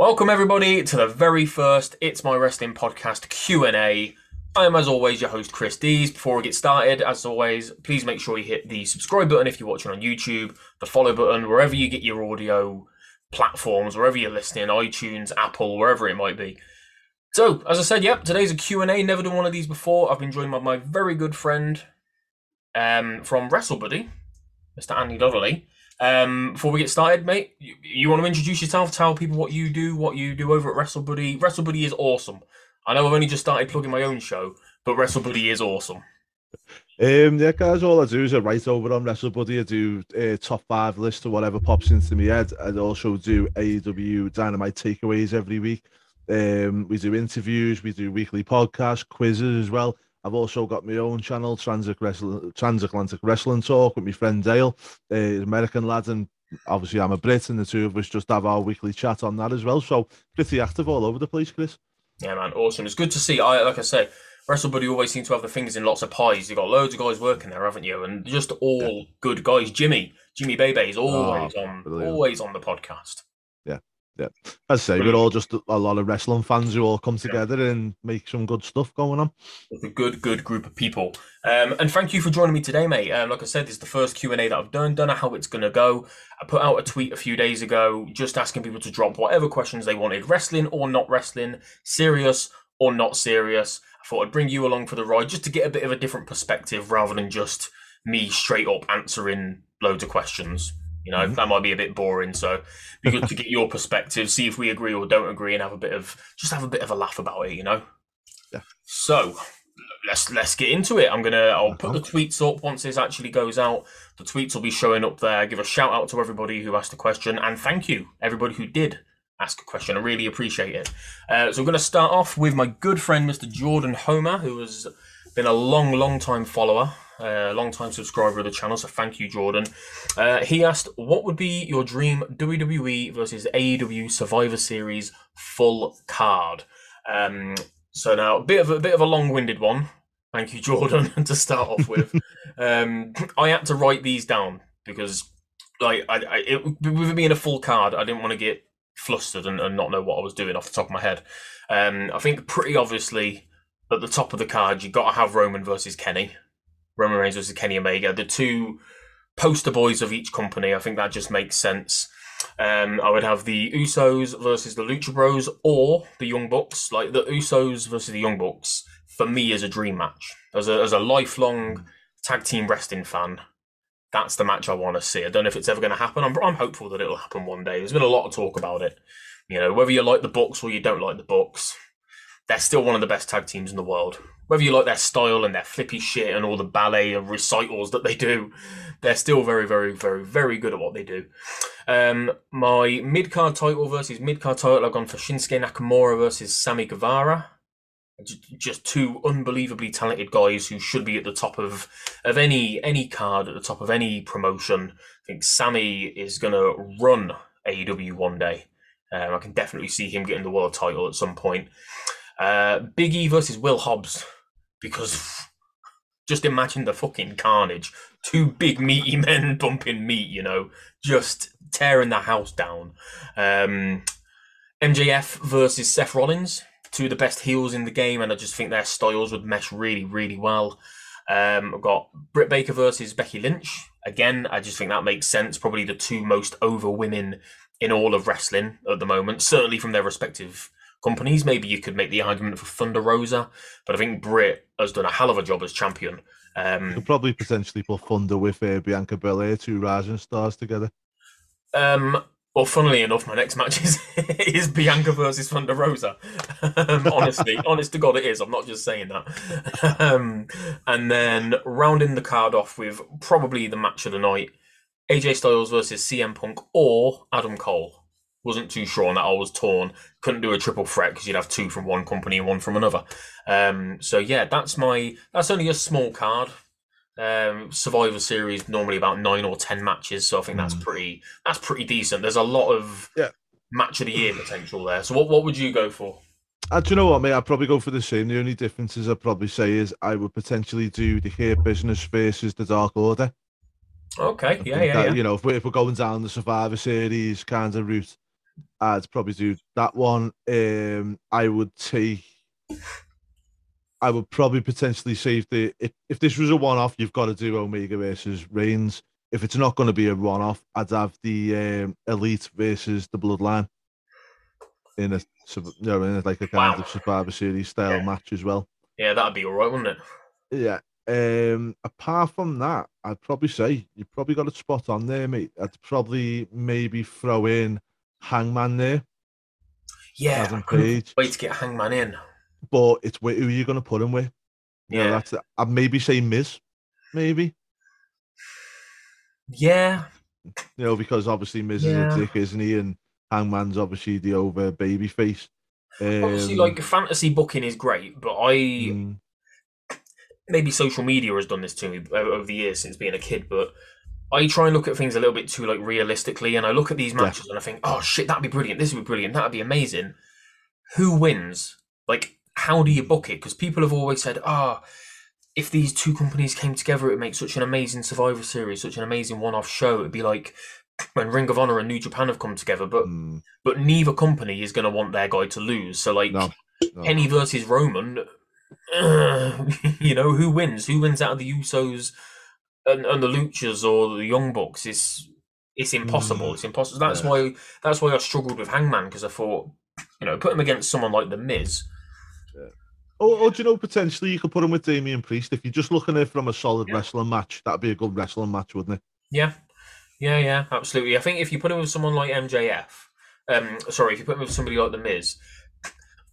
Welcome everybody to the very first It's My Wrestling podcast Q&A. I am as always your host Chris Dees. Before we get started, as always, please make sure you hit the subscribe button if you're watching on YouTube, the follow button wherever you get your audio platforms, wherever you're listening, iTunes, Apple, wherever it might be. So, as I said, yep, today's a Q&A. Never done one of these before. I've been joined by my very good friend um, from WrestleBuddy, Mr. Andy Dudley. Um, before we get started, mate, you, you, want to introduce yourself, tell people what you do, what you do over at WrestleBuddy. WrestleBuddy is awesome. I know I've only just started plugging my own show, but WrestleBuddy is awesome. Um, yeah, guys, all I do is I write over on WrestleBuddy. I do a uh, top five list or whatever pops into my head. I also do AEW Dynamite takeaways every week. Um, we do interviews, we do weekly podcasts, quizzes as well. I've also got my own channel, Transatlantic Wrestling, Transatlantic Wrestling Talk, with my friend Dale, uh, American lad, and obviously I'm a Brit, and the two of us just have our weekly chat on that as well. So pretty active all over the place, Chris. Yeah, man, awesome. It's good to see. I like I say, WrestleBuddy always seems to have the fingers in lots of pies. You've got loads of guys working there, haven't you? And just all yeah. good guys. Jimmy, Jimmy Bebe is always oh, on, brilliant. always on the podcast. Yeah, as I say, we're all just a lot of wrestling fans who all come together yeah. and make some good stuff going on. It's a good, good group of people. Um, and thank you for joining me today, mate. Um, like I said, this is the first Q and A that I've done. Don't know how it's going to go. I put out a tweet a few days ago, just asking people to drop whatever questions they wanted, wrestling or not wrestling, serious or not serious. I thought I'd bring you along for the ride, just to get a bit of a different perspective, rather than just me straight up answering loads of questions. You know, mm-hmm. that might be a bit boring. So be good to get your perspective, see if we agree or don't agree, and have a bit of just have a bit of a laugh about it. You know. Yeah. So let's let's get into it. I'm gonna I'll put the tweets up once this actually goes out. The tweets will be showing up there. Give a shout out to everybody who asked a question, and thank you everybody who did ask a question. I really appreciate it. Uh, so we're going to start off with my good friend Mr. Jordan Homer, who has been a long, long time follower a long time subscriber of the channel, so thank you, Jordan. Uh, he asked, "What would be your dream WWE versus AEW Survivor Series full card?" Um, so now a bit of a, a bit of a long-winded one. Thank you, Jordan, to start off with. um, I had to write these down because, like, I, I it, with it being a full card, I didn't want to get flustered and, and, not know what I was doing off the top of my head. Um, I think pretty obviously at the top of the card, you've got to have Roman versus Kenny. Roman Reigns versus Kenny Omega, the two poster boys of each company. I think that just makes sense. Um, I would have the Usos versus the Lucha Bros or the Young Bucks. Like the Usos versus the Young Bucks, for me, is a dream match. As a, as a lifelong tag team wrestling fan, that's the match I want to see. I don't know if it's ever going to happen. I'm, I'm hopeful that it'll happen one day. There's been a lot of talk about it. You know, whether you like the Bucks or you don't like the Bucks, they're still one of the best tag teams in the world. Whether you like their style and their flippy shit and all the ballet and recitals that they do, they're still very, very, very, very good at what they do. Um, my mid card title versus mid card title, I've gone for Shinsuke Nakamura versus Sammy Guevara. Just two unbelievably talented guys who should be at the top of of any any card at the top of any promotion. I think Sammy is going to run AEW one day. Um, I can definitely see him getting the world title at some point. Uh, Big E versus Will Hobbs because just imagine the fucking carnage. Two big meaty men bumping meat, you know, just tearing the house down. Um, MJF versus Seth Rollins, two of the best heels in the game, and I just think their styles would mesh really, really well. Um, I've got Britt Baker versus Becky Lynch. Again, I just think that makes sense. Probably the two most over women in all of wrestling at the moment, certainly from their respective companies. Maybe you could make the argument for Thunder Rosa, but I think Britt has done a hell of a job as champion. Um, Could probably potentially put Thunder with uh, Bianca Belair, two rising stars together. um, well, funnily enough, my next match is is Bianca versus Thunder Rosa. um, honestly, honest to God, it is. I'm not just saying that. um, and then rounding the card off with probably the match of the night: AJ Styles versus CM Punk or Adam Cole. Wasn't too sure on that. I was torn. Couldn't do a triple threat because you'd have two from one company and one from another. Um, so yeah, that's my. That's only a small card. Um, Survivor Series normally about nine or ten matches, so I think that's Mm. pretty. That's pretty decent. There's a lot of Yeah. match of the year potential there. So what what would you go for? Uh, do you know what, mate? I'd probably go for the same. The only differences I'd probably say is I would potentially do the Hurt Business versus the Dark Order. Okay, yeah, yeah, that, yeah. You know, if we're, if we're going down the Survivor Series kind of route, I'd probably do that one. Um, I would take. I would probably potentially if the if, if this was a one off, you've got to do Omega versus Reigns. If it's not going to be a one off, I'd have the um, Elite versus the Bloodline in a you know in like a kind Wow. of Survivor Series style Yeah. match as well. Yeah, that'd be all right, wouldn't it? Yeah. Um, apart from that, I'd probably say you probably got a spot on there, mate. I'd probably maybe throw in Hangman there, Yeah, Adam Page, wait to get Hangman in. but it's wh- who are you going to put him with? You know, Yeah, that's I'd maybe say Miz, maybe. yeah, You know, because obviously Miz Yeah. is a dick, isn't he? And Hangman's obviously the over baby face. Um, Obviously, like fantasy booking is great, but I mm, maybe social media has done this to me over the years since being a kid, but I try and look at things a little bit too like realistically, and I look at these Yeah. matches and I think, oh shit, that'd be brilliant. This would be brilliant. That'd be amazing. Who wins? Like, how do you book it? Because people have always said, ah, if these two companies came together, it would make such an amazing Survivor Series, such an amazing one-off show. It'd be like when Ring of Honor and New Japan have come together, but mm, but neither company is going to want their guy to lose. So like no, no. Kenny versus Roman, uh, you know who wins? Who wins out of the Usos and, and the Luchas or the Young Bucks? It's it's impossible. Mm. It's impossible. That's Yeah. why that's why I struggled with Hangman because I thought, you know, put him against someone like the Miz. Or, or do you know potentially you could put him with Damian Priest if you're just looking at it from a solid Yeah. wrestling match? That'd be a good wrestling match, wouldn't it? Yeah, yeah, yeah, absolutely. I think if you put him with someone like MJF, um, sorry, if you put him with somebody like the Miz.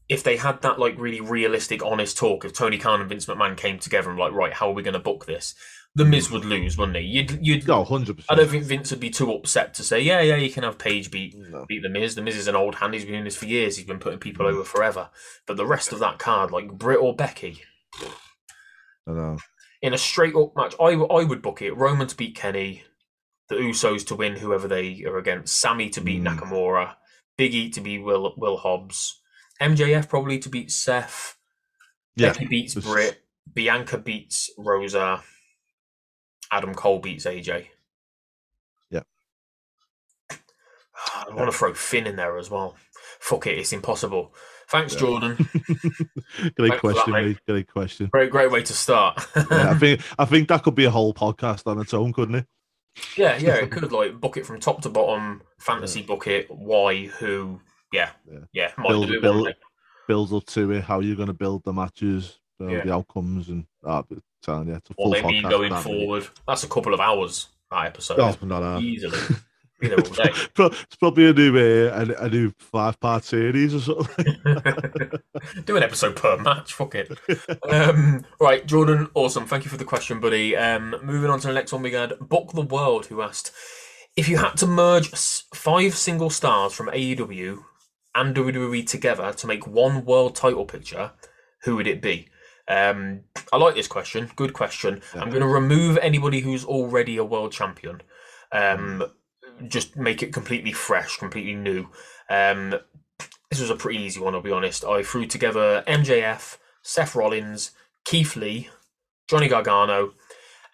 If they had that like really realistic, honest talk, if Tony Khan and Vince McMahon came together and like, right, how are we going to book this? The Miz would lose, wouldn't he? You'd, you'd No, hundred percent. I don't think Vince would be too upset to say, yeah, yeah, you can have Page beat No. beat the Miz. The Miz is an old hand. He's been doing this for years. He's been putting people over forever. But the rest of that card, like Britt or Becky, I know. in a straight up match, I, I would book it. Roman to beat Kenny, the Usos to win whoever they are against, Sammy to beat Mm. Nakamura, Big E to beat Will Will Hobbs, MJF probably to beat Seth. Yeah, Becky beats Britt. Bianca beats Rosa. Adam Cole beats AJ. Yeah. I want to throw Finn in there as well. Fuck it, it's impossible. Thanks, Yeah. Jordan. Great that, question, mate. mate. Great question. Great, great way to start. Yeah, I think I think that could be a whole podcast on its own, couldn't it? yeah, yeah, it could like book it from top to bottom. Fantasy book it. Why? Who? Yeah, Yeah. yeah. Build- build- one day. Build up to it, how you're going to build the matches, uh, Yeah. the outcomes, and uh, telling you, it's a full maybe podcast. going that, forward. That's a couple of hours. That episode Oh, no, no. easily. All day. It's probably a new uh, a, a new five part series or something. Do an episode per match. Fuck it. Um, right, Jordan. Awesome. Thank you for the question, buddy. Um, moving on to the next one, we got Book the World, who asked if you had to merge five single stars from AEW and WWE together to make one world title picture, who would it be? Um, I like this question. Good question. I'm going to remove anybody who's already a world champion. Um, just make it completely fresh, completely new. Um, this was a pretty easy one, I'll be honest. I threw together MJF, Seth Rollins, Keith Lee, Johnny Gargano,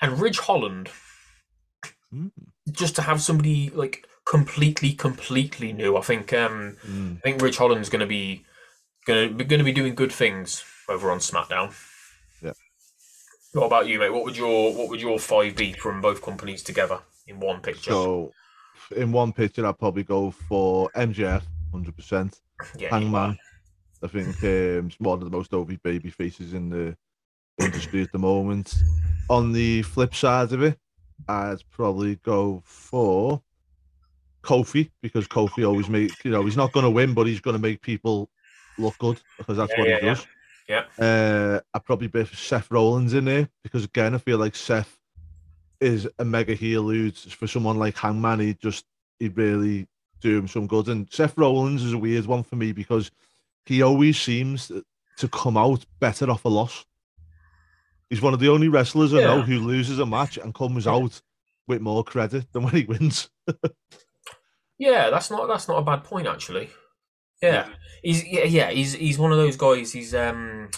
and Ridge Holland, Mm. just to have somebody like completely, completely new. I think um, Mm. I think Ridge Holland's going to be going to be doing good things over on SmackDown. Yeah. What about you, mate? What would your what would your five be from both companies together in one picture? So, in one picture, I'd probably go for MJF, hundred percent. yeah, Hangman. I think um, one of the most over baby faces in the industry at the moment. On the flip side of it, I'd probably go for Kofi because Kofi always make you know he's not going to win, but he's going to make people look good because that's Yeah, what yeah, he does. Yeah. Uh, I'd probably be Seth Rollins in there because again, I feel like Seth is a mega heel who's for someone like Hangman, he just he'd really do him some good. And Seth Rollins is a weird one for me because he always seems to come out better off a loss. He's one of the only wrestlers I know who loses a match and comes out with more credit than when he wins. Yeah, that's not that's not a bad point actually. Yeah, he's yeah yeah he's he's one of those guys. He's um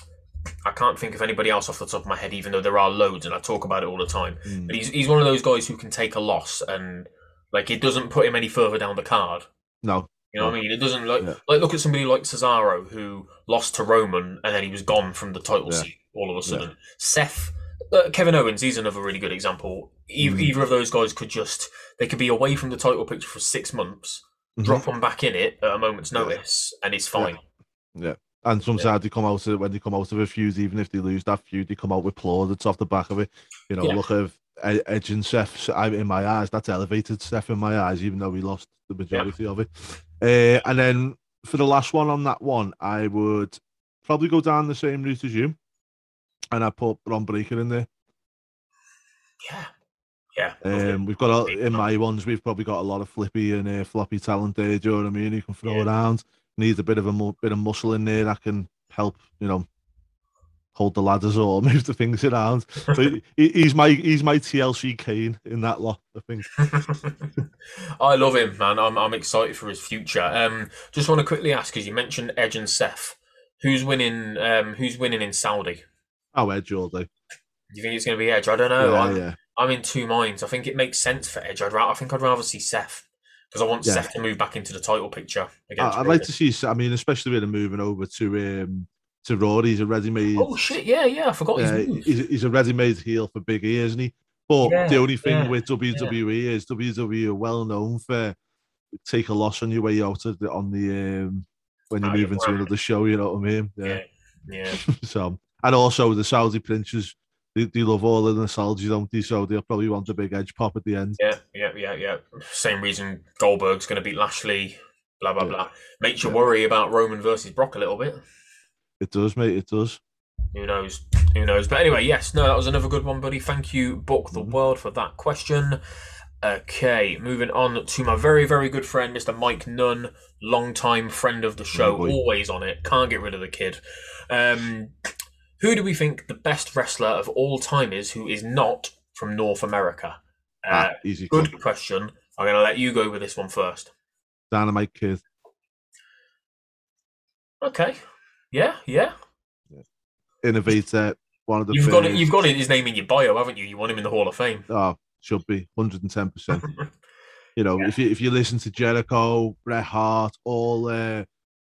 I can't think of anybody else off the top of my head, even though there are loads and I talk about it all the time. Mm. But he's he's one of those guys who can take a loss and like it doesn't put him any further down the card. No, You know what I mean? It doesn't like Yeah. like look at somebody like Cesaro who lost to Roman and then he was gone from the title Yeah. seat all of a sudden. Seth, uh, Kevin Owens, he's another really good example. E- Mm. Either of those guys could just they could be away from the title picture for six months, Mhm. drop them back in it at a moment's Yeah. notice, and it's fine. Yeah. And sometimes they come out of when they come out of a feud, even if they lose that feud, they come out with plaudits off the back of it. You know, Yeah. look at Ed- Edge and Seth. in my eyes, that's elevated Seth in my eyes, even though we lost the majority of it. Uh, and then for the last one on that one, I would probably go down the same route as you, and I put Bron Breakker in there. Yeah, yeah. Um, we've got a, in my ones, we've probably got a lot of flippy and uh, floppy talent there. Do you know what I mean? You can throw Yeah. around. Needs a bit of a mu- bit of muscle in there that can help. You know, hold the ladders or move the things around. He, he's my he's my TLC Kane in that lot. I think. I love him, man. I'm I'm excited for his future. Um, just want to quickly ask, because you mentioned Edge and Seth, who's winning? Um, who's winning in Saudi? Oh, Edge all day. Do you think it's going to be Edge? I don't know. yeah, I'm, yeah. I'm in two minds. I think it makes sense for Edge. I'd ra- I think I'd rather see Seth because I want Yeah. Seth to move back into the title picture against. I, I'd like to see. I mean, especially with him moving over to um to Raw. He's a ready-made. Oh shit! Yeah, yeah. I forgot Yeah, his move. he's, he's a ready-made heel for Big E, isn't he? But Yeah, the only thing with WWE is WWE are well known for take a loss on your way out of the on the um, when you Oh, move into brand. another show. You know what I mean? Yeah, yeah. so and also the Saudi princes, they, they love all the nostalgia, don't they? So they'll probably want a big edge pop at the end. Yeah, yeah, yeah, yeah. Same reason Goldberg's going to beat Lashley. Blah blah Yeah. blah. Makes you Yeah. worry about Roman versus Brock a little bit. It does, mate. It does. Who knows? Who knows? But anyway, yes, no, that was another good one, buddy. Thank you, Book the Mhm. World, for that question. Okay, moving on to my very, very good friend, Mr. Mike Nunn, long-time friend of the show, Oh, always on it. Can't get rid of the kid. Um, who do we think the best wrestler of all time is who is not from North America? Uh, ah, easy. good Good. question. I'm going to let you go with this one first. Dynamite Kid. Okay. Yeah, yeah. Innovator. One of the You've got it. You've got his name in your bio, haven't you? You want him in the Hall of Fame. Oh, should be 110. percent You know, if you if you listen to Jericho, Bret Hart, all uh,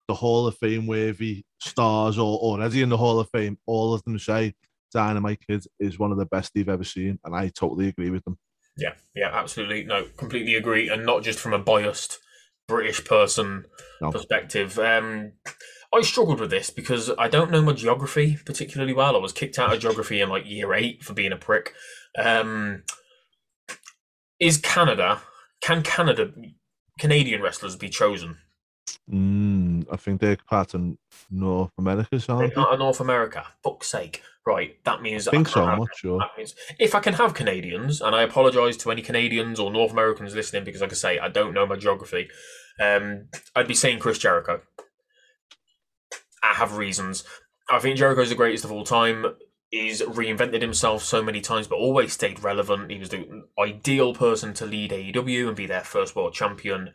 the Hall of Fame worthy stars or already in the Hall of Fame, all of them say Dynamite Kid is one of the best they've ever seen, and I totally agree with them. Yeah, yeah, absolutely. No, completely agree, and not just from a biased British person No. perspective. Um, I struggled with this because I don't know my geography particularly well. I was kicked out of geography in like year eight for being a prick. Um, is Canada? Can Canada? Canadian wrestlers be chosen? Mm, I think they're part of North America, They're aren't they? part of North America. Fuck's sake! Right, that means I think can't so. have I'm not sure. That means if I can have Canadians, and I apologise to any Canadians or North Americans listening because, like I say, I don't know my geography. Um, I'd be saying Chris Jericho. I have reasons. I think Jericho's the greatest of all time. he's reinvented himself so many times, but always stayed relevant. He was the ideal person to lead AEW and be their first world champion.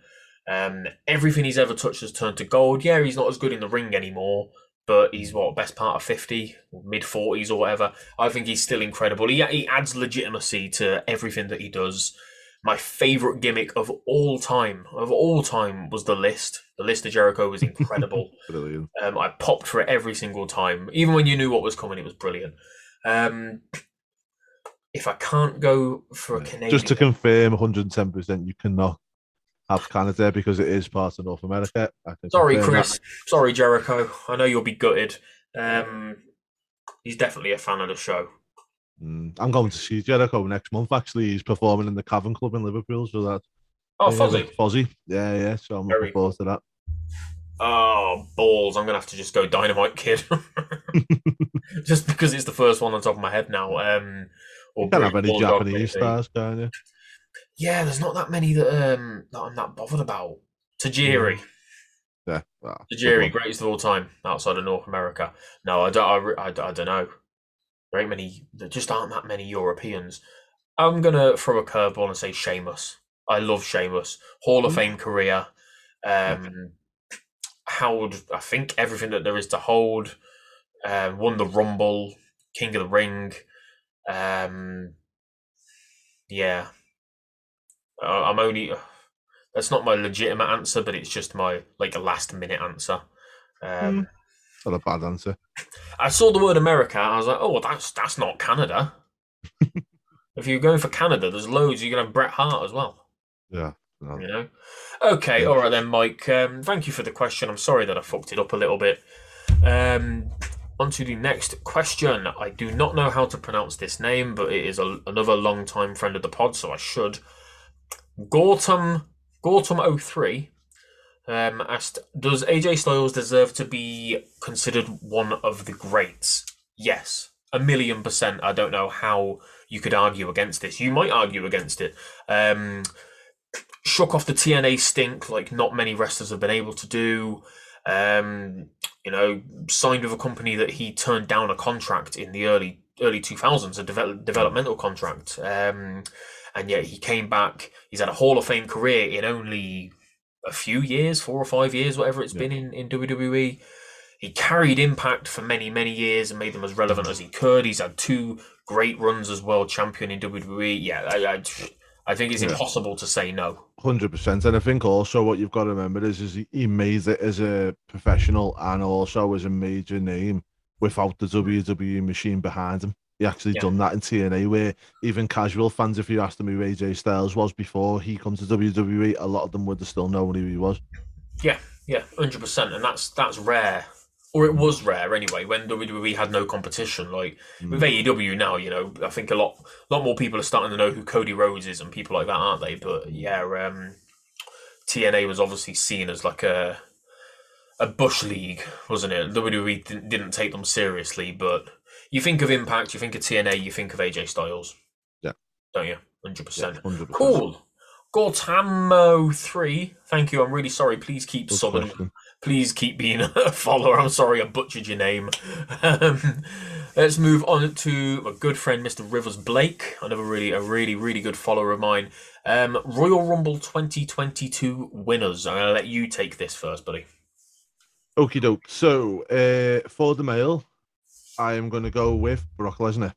Um, everything he's ever touched has turned to gold. Yeah, he's not as good in the ring anymore, but he's what best part of fifty, mid forties or whatever. I think he's still incredible. He he adds legitimacy to everything that he does. My favorite gimmick of all time, of all time, was the list. The list of Jericho was incredible. Brilliant. Um, I popped for it every single time, even when you knew what was coming. It was brilliant. Um, if I can't go for a Canadian, Just to confirm, 110%, you cannot have Canada because it is part of North America. Sorry, confirm that. Chris. Sorry, Jericho. I know you'll be gutted. Um, he's definitely a fan of the show. Mm, I'm going to see Jericho next month. Actually, he's performing in the Cavern Club in Liverpool, so that Oh, Fuzzy. Fozzy. Yeah, yeah. So I'm Very looking forward to that. Oh, balls. I'm going to have to just go Dynamite Kid. just because it's the first one on top of my head now. Um, or You can't have any Bulldog, Japanese maybe. stars, can you? Yeah, there's not that many that um that I'm that bothered about. Tajiri. Yeah. Well, Tajiri, greatest of all time outside of North America. No, I don't. I, I, I don't know. There ain't many. There just aren't that many Europeans. I'm gonna throw a curveball and say Sheamus. I love Sheamus. Hall of Mm. Fame career. Um, held, I think everything that there is to hold. Um, won the Rumble, King of the Ring. Um, yeah. Uh, I'm only. That's not my legitimate answer, but it's just my like a last minute answer. Um, Not a bad answer. I saw the word America. I was like, oh, that's that's not Canada. if you're going for Canada, there's loads. You're gonna have Bret Hart as well. Yeah. no. You know. Okay, Yeah. all right then, Mike. Um, thank you for the question. I'm sorry that I fucked it up a little bit. Um, on to the next question. I do not know how to pronounce this name, but it is a, another long-time friend of the pod, so I should. Gortum Gortum 03 um, asked, "Does AJ Styles deserve to be considered one of the greats?" Yes, a million percent. I don't know how you could argue against this. You might argue against it. Um, shook off the TNA stink like not many wrestlers have been able to do. Um, you know, signed with a company that he turned down a contract in the early early two thousands, a develop, developmental contract. Um, and yet he came back. He's had a Hall of Fame career in only a few years, four or five years, whatever it's Yeah. been in, in WWE. He carried Impact for many, many years and made them as relevant as he could. He's had two great runs as world champion in WWE. Yeah, I, I, I think it's Yeah. impossible to say no. Hundred percent, and I think also what you've got to remember is, is he, he made it as a professional and also as a major name without the WWE machine behind him. He actually Yeah. done that in TNA, where even casual fans, if you asked them who AJ Styles was before he comes to WWE, a lot of them would have still known who he was. Yeah, yeah, hundred percent, and that's that's rare, or it was rare anyway. When WWE had no competition, like with AEW now, you know, I think a lot, lot more people are starting to know who Cody Rhodes is and people like that, aren't they? But yeah, um, TNA was obviously seen as like a a bush league, wasn't it? WWE didn't, didn't take them seriously, but you think of Impact, you think of TNA, you think of AJ Styles, Yeah. don't you? Hundred percent. Hundred percent. Cool. Gortamo3, thank you. I'm really sorry. Please keep subbing. Please keep being a follower. I'm sorry I butchered your name. Um, let's move on to my good friend, Mr. Rivers Blake. Another really, a really, really good follower of mine. Um, Royal Rumble 2022 winners. I'm going to let you take this first, buddy. Okie doke. So uh, for the male, I am going to go with Brock Lesnar.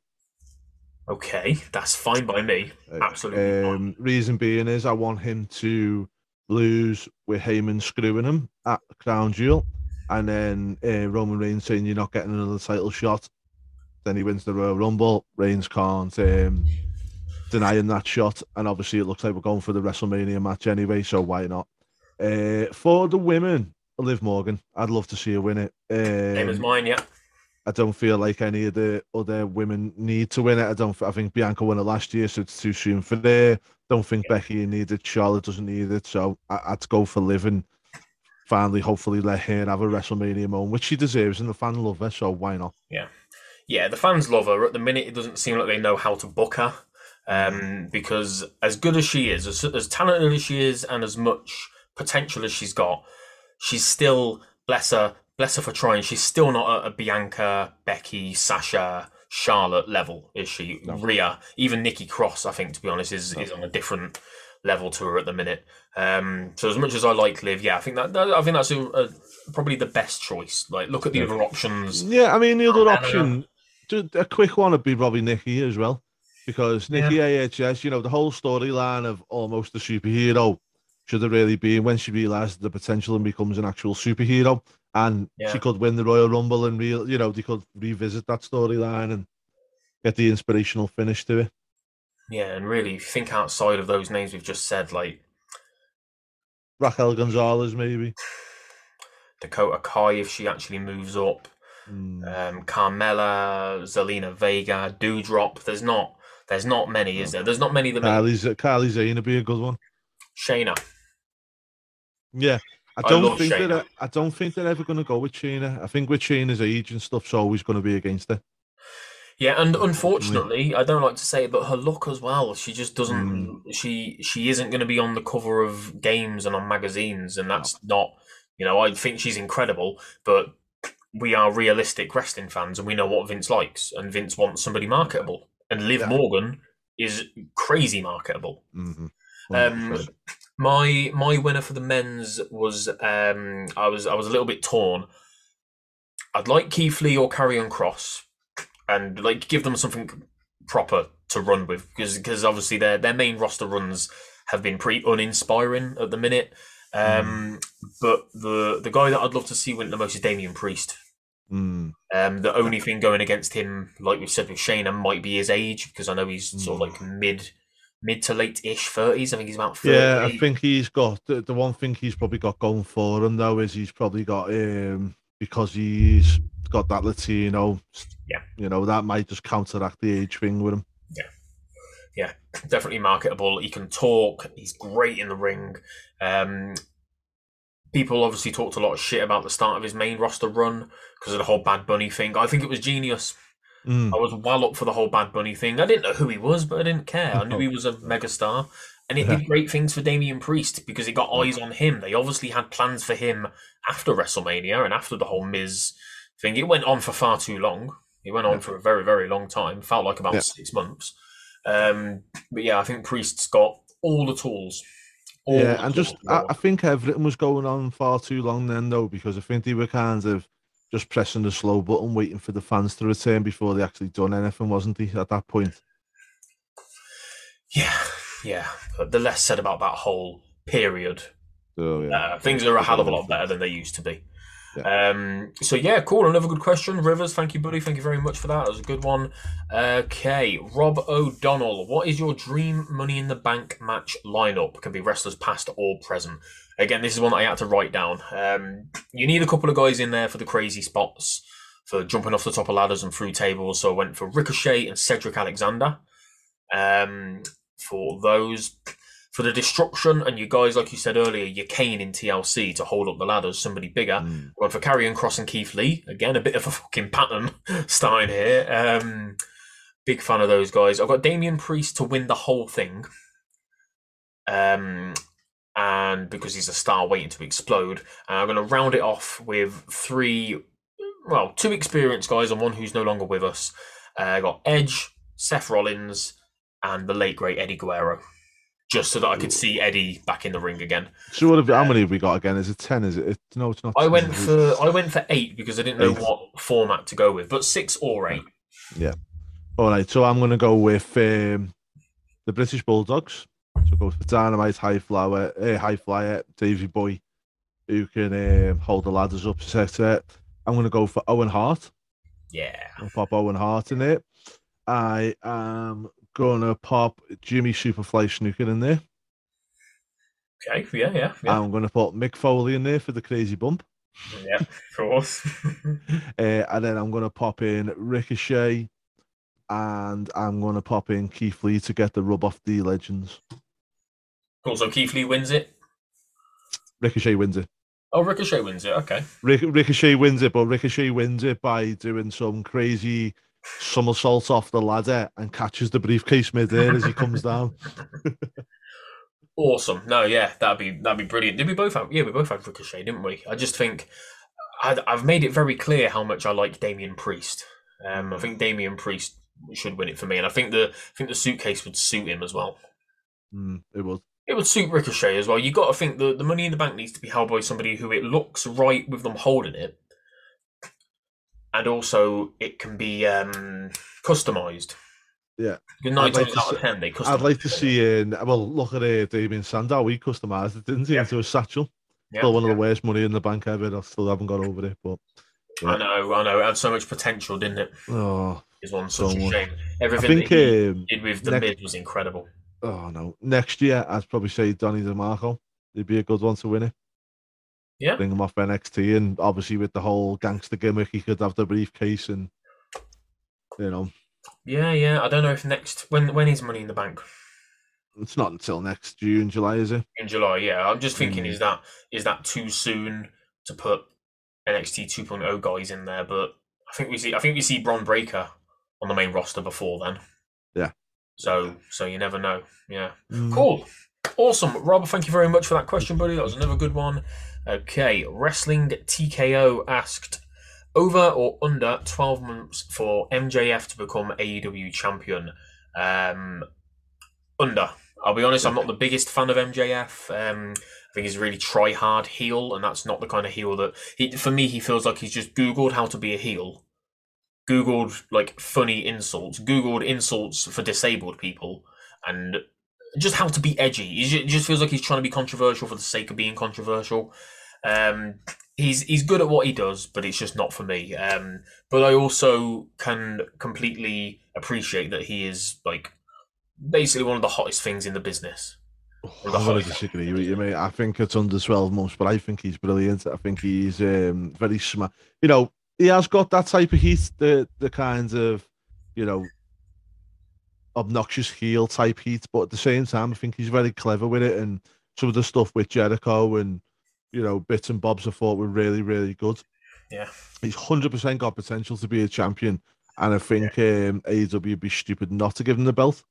Okay, that's fine by me. Absolutely fine. Um, reason being is I want him to lose with Heyman screwing him at the Crown Jewel, and then uh, Roman Reigns saying you're not getting another title shot. Then he wins the Royal Rumble. Reigns can't um, deny him that shot, and obviously it looks like we're going for the WrestleMania match anyway. So why not? Uh, for the women, Liv Morgan. I'd love to see her win it. Name is Um, mine, yeah. I don't feel like any of the other women need to win it. I don't. I think Bianca won it last year, so it's too soon for there. Don't think Becky needs it. Charlotte doesn't need it, so I, I'd go for Liv and finally, hopefully, let her have a WrestleMania moment, which she deserves, and the fans love her. So why not? Yeah, yeah, the fans love her. At the minute, it doesn't seem like they know how to book her. Um, because as good as she is, as, as talented as she is, and as much potential as she's got, she's still bless her, bless her for trying. She's still not a, a Bianca, Becky, Sasha Charlotte level, is she? No. Rhea, even Nikki Cross, I think, to be honest, is, is on a different level to her at the minute. Um, so as much as I like Liv, yeah, I think that, that I think that's a, a, probably the best choice. Like, look at the Yeah. other options. Yeah, I mean the other option, a quick one would be Robbie Nikki as well, because Nikki A.S.H., you know, the whole storyline of almost a superhero should have really been when she realized the potential and becomes an actual superhero, and Yeah. she could win the Royal Rumble and real, you know, they could revisit that storyline and get the inspirational finish to it. Yeah, and really, think outside of those names we've just said, like Raquel Gonzalez, maybe. Dakota Kai, if she actually moves up, Mm. um, Carmella, Zelina Vega, Doudrop. There's not, there's not many, is there? There's not many that make Kylie, Z- Kylie Zane would be a good one. Shayna. Yeah. I I don't love think Shayna. that I don't think they're ever going to go with Shayna. I think with Shayna's age and stuff's always going to be against her. Yeah, and unfortunately, I don't like to say it, but her look as well. She just doesn't. Mm. She she isn't going to be on the cover of games and on magazines, and that's not. You know, I think she's incredible, but we are realistic wrestling fans, and we know what Vince likes, and Vince wants somebody marketable, and Liv Yeah. Morgan is crazy marketable. Mm-hmm. Um, my my winner for the men's was um, I was I was a little bit torn. I'd like Keith Lee or Karrion Kross, and like give them something proper to run with because because obviously their their main roster runs have been pretty uninspiring at the minute. Um, but the the guy that I'd love to see win the most is Damian Priest. Mm. Um, the only thing going against him, like we said with Shayna, might be his age because I know he's sort of like mid mid to late ish thirties. I think he's about 38. Yeah, I think he's got the, the one thing he's probably got going for him though is he's probably got um because he's got that Latino. Yeah. you know that might just counteract the age thing with him. Yeah, yeah, definitely marketable. He can talk. He's great in the ring. Um, people obviously talked a lot of shit about the start of his main roster run because of the whole Bad Bunny thing. I think it was genius. Mm. I was well up for the whole Bad Bunny thing. I didn't know who he was, but I didn't care. I knew he was a megastar. And it did great things for Damian Priest because it got eyes on him. They obviously had plans for him after WrestleMania and after the whole Miz thing. It went on for far too long. It went on for a very, very long time. Felt like about Yeah. six months. Um, but yeah, I think Priest's got all the tools. All Yeah, the and just. I, I think everything was going on far too long then though because I think they were kind of just pressing the slow button, waiting for the fans to return before they actually done anything, wasn't he? At that point, yeah, yeah. But the less said about that whole period, so yeah. Uh, things are a hell of a lot better than they used to be. Um, so yeah, cool. Another good question, Rivers. Thank you, buddy. Thank you very much for that. That was a good one. Okay, Rob O'Donnell. What is your dream Money in the Bank match lineup? Can be wrestlers past or present. Again, this is one that I had to write down. Um, you need a couple of guys in there for the crazy spots, for jumping off the top of ladders and through tables. So I went for Ricochet and Cedric Alexander. Um, for those for the destruction and you guys, like you said earlier, your Kane in TLC to hold up the ladders, somebody bigger. Mm. One for Karrion Kross and Keith Lee. Again, a bit of a fucking pattern starting here. Um, big fan of those guys. I've got Damian Priest to win the whole thing. Um, and because he's a star waiting to explode, and I'm going to round it off with three, well, two experienced guys and one who's no longer with us. Uh, I got Edge, Seth Rollins, and the late great Eddie Guerrero, just so that I could see Eddie back in the ring again. So what have, how many have we got again? Is it ten? Is it? no, it's not. I 10, went for I went for eight because I didn't know Eight. what format to go with, but six or eight. Yeah. All right, so I'm going to go with um, the British Bulldogs. So go for Dynamite, High Flyer, uh, High Flyer, Davy Boy, who can um, hold the ladders up, etc. I'm going to go for Owen Hart. Yeah, I'll pop Owen Hart in it. I am going to pop Jimmy Superfly Snuka in there. okay, yeah, yeah, yeah, I'm going to put Mick Foley in there for the crazy bump. yeah, of course. Uh, and then I'm going to pop in Ricochet and I'm going to pop in Keith Lee to get the rub off the legends. Cool. So Keith Lee wins it. Ricochet wins it. Oh, Ricochet wins it. Okay. Ric- Ricochet wins it, but Ricochet wins it by doing some crazy somersault off the ladder and catches the briefcase midair as he comes down. Awesome. No, yeah, that'd be that'd be brilliant. Did we both have? Yeah, we both had Ricochet, didn't we? I just think I'd, I've made it very clear how much I like Damian Priest. Um, I think Damian Priest should win it for me, and I think the I think the suitcase would suit him as well. Mm, it would. It would suit Ricochet as well. You've got to think the the Money in the Bank needs to be held by somebody who it looks right with them holding it, and also it can be um, customized. Yeah. Good nine I'd like to out of see- ten, they customize. I'd like to see. Uh, well, look at uh, Damien Sandow. He customised it, didn't he, Yeah. into a satchel. Yeah, Still one of the worst money in the bank ever. I still haven't got over it, but I know, I know. It had so much potential, didn't it? oh, Is one So such a shame. Everything think. that he Um, did with the next- mid was incredible. Oh no, next year I'd probably say Donny DeMarco. He'd be a good one to win it. Yeah. Bring him off NXT, and obviously with the whole gangster gimmick, he could have the briefcase, and you know, Yeah, yeah. I don't know if next when when is Money in the Bank it's not until next June, July, is it? in July. Yeah, I'm just thinking Mm. is that is that too soon to put NXT 2.0 guys in there? But I think we see I think we see Bron Breakker on the main roster before then. So so you never know. Yeah. Mm. Cool. Awesome. Rob, thank you very much for that question, buddy. That was another good one. Okay. Wrestling TKO asked over or under 12 months for MJF to become AEW champion. Um, under. I'll be honest, I'm not the biggest fan of MJF. Um, I think he's a really try hard heel, and that's not the kind of heel that he, for me, he feels like he's just Googled how to be a heel. Googled like funny insults, Googled insults for disabled people, and just how to be edgy. It just feels like he's trying to be controversial for the sake of being controversial. Um, he's he's good at what he does, but it's just not for me. Um, but I also can completely appreciate that he is like basically one of the hottest things in the business. Going whole- disagree with you, mate. I think it's under 12 months, but I think he's brilliant. I think he's um, very smart. You know, he has got that type of heat, the the kind of, you know, obnoxious heel type heat, but at the same time, I think he's very clever with it. And some of the stuff with Jericho and, you know, bits and bobs I thought were really, really good. Yeah. He's 100% got potential to be a champion. And I think um, AEW would be stupid not to give him the belt.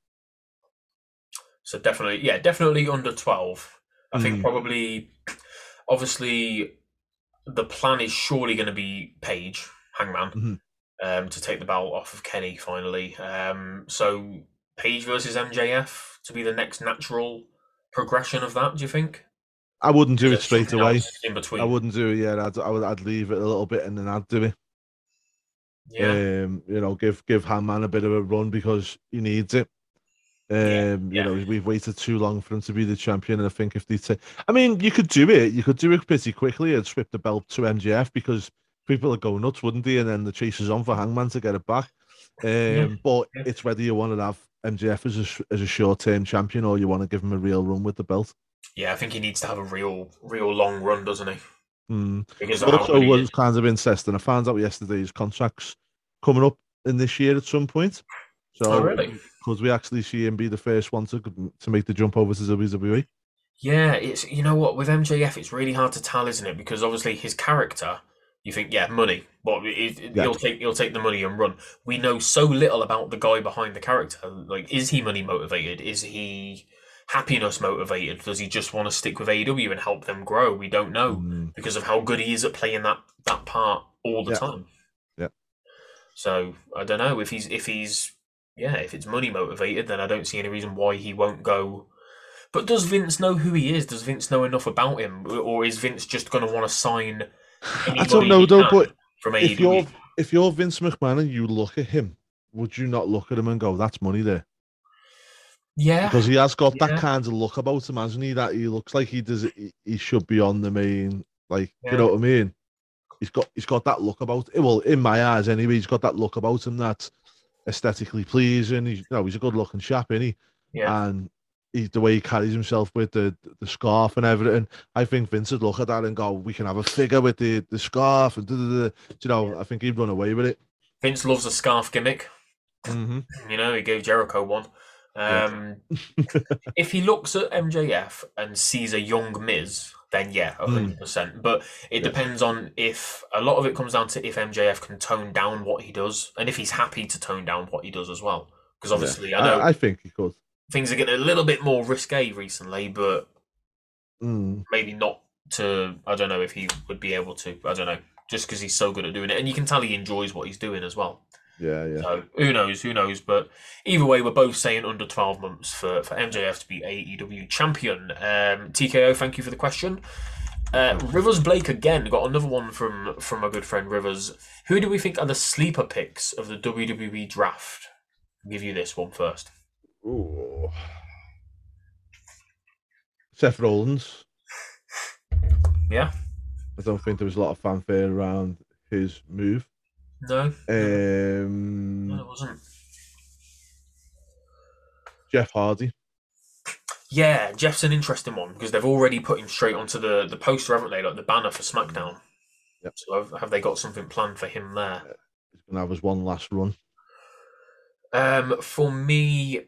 So definitely, yeah, definitely under twelve. I think Mm. probably, obviously, the plan is surely going to be Page Hangman Mhm. um, to take the belt off of Kenny finally. Um, so Page versus MJF to be the next natural progression of that. Do you think? I wouldn't do it straight away. in between. I wouldn't do it yet. I'd, I would, I'd leave it a little bit and then I'd do it. Yeah, Um, you know, give give Hangman a bit of a run because he needs it. Um, Yeah, you yeah. know, we've waited too long for him to be the champion, and I think if they take, I mean, you could do it. You could do it pretty quickly and swip the belt to MJF because people would go nuts, wouldn't they? And then the chase is on for Hangman to get it back. Um, but yeah. it's whether you want to have MJF as a as a short term champion or you want to give him a real run with the belt. yeah. I think he needs to have a real, real long run, doesn't he? Mm. Because also was kind of interesting. I found out yesterday his contract's coming up in this year at some point. So Oh, really? Could we actually see him be the first one to to make the jump over to? WWE? Yeah, it's you know what with MJF, it's really hard to tell, isn't it? Because obviously his character, you think, yeah, money. Well, it, it- Yeah. he'll take he'll take the money and run. We know so little about the guy behind the character. Like, is he money motivated? Is he happiness motivated? Does he just want to stick with AEW and help them grow? We don't know Mm, because of how good he is at playing that that part all the Yeah. time. Yeah. So I don't know if he's if he's yeah if it's money motivated, then I don't see any reason why he won't go. But does Vince know who he is? Does Vince know enough about him, or is Vince just going to want to sign? I don't know though, but from if AEW. you're if you're Vince McMahon and you look at him, would you not look at him and go, "That's money there"? yeah, Because he has got Yeah. that kind of look about him, hasn't he? That he looks like he does. He, he should be on the main, like Yeah. you know what I mean. He's got he's got that look about. Him. Well, in my eyes, anyway, he's got that look about him that's aesthetically pleasing. He's know he's a good looking chap, isn't he? yeah, and he, the way he carries himself with the the scarf and everything, I think Vince would look at that and go, "We can have a figure with the the scarf." And da, da, da. you know, I think he'd run away with it. Vince loves a scarf gimmick. Mm-hmm. You know, he gave Jericho one. Um, if he looks at MJF and sees a young Miz, then yeah, Hmm. hundred percent. But it depends on if a lot of it comes down to if MJF can tone down what he does, and if he's happy to tone down what he does as well. Because obviously, I know I, I think he could. things are getting a little bit more risque recently, but Mm. maybe not to. I don't know if he would be able to. I don't know, just because he's so good at doing it, and you can tell he enjoys what he's doing as well. Yeah, yeah. So who knows? Who knows? But either way, we're both saying under 12 months for, for MJF to be AEW champion. Um, TKO, thank you for the question. Uh, Rivers Blake again got another one from from my good friend Rivers. Who do we think are the sleeper picks of the WWE draft? I'll give you this one first. Ooh. Seth Rollins. Yeah. I don't think there was a lot of fanfare around his move. No. Um, No, it wasn't. Jeff Hardy. Yeah, Jeff's an interesting one because they've already put him straight onto the, the poster, haven't they? Like the banner for SmackDown. Yep. So have, have they got something planned for him there? He's gonna have his one last run. Um, for me,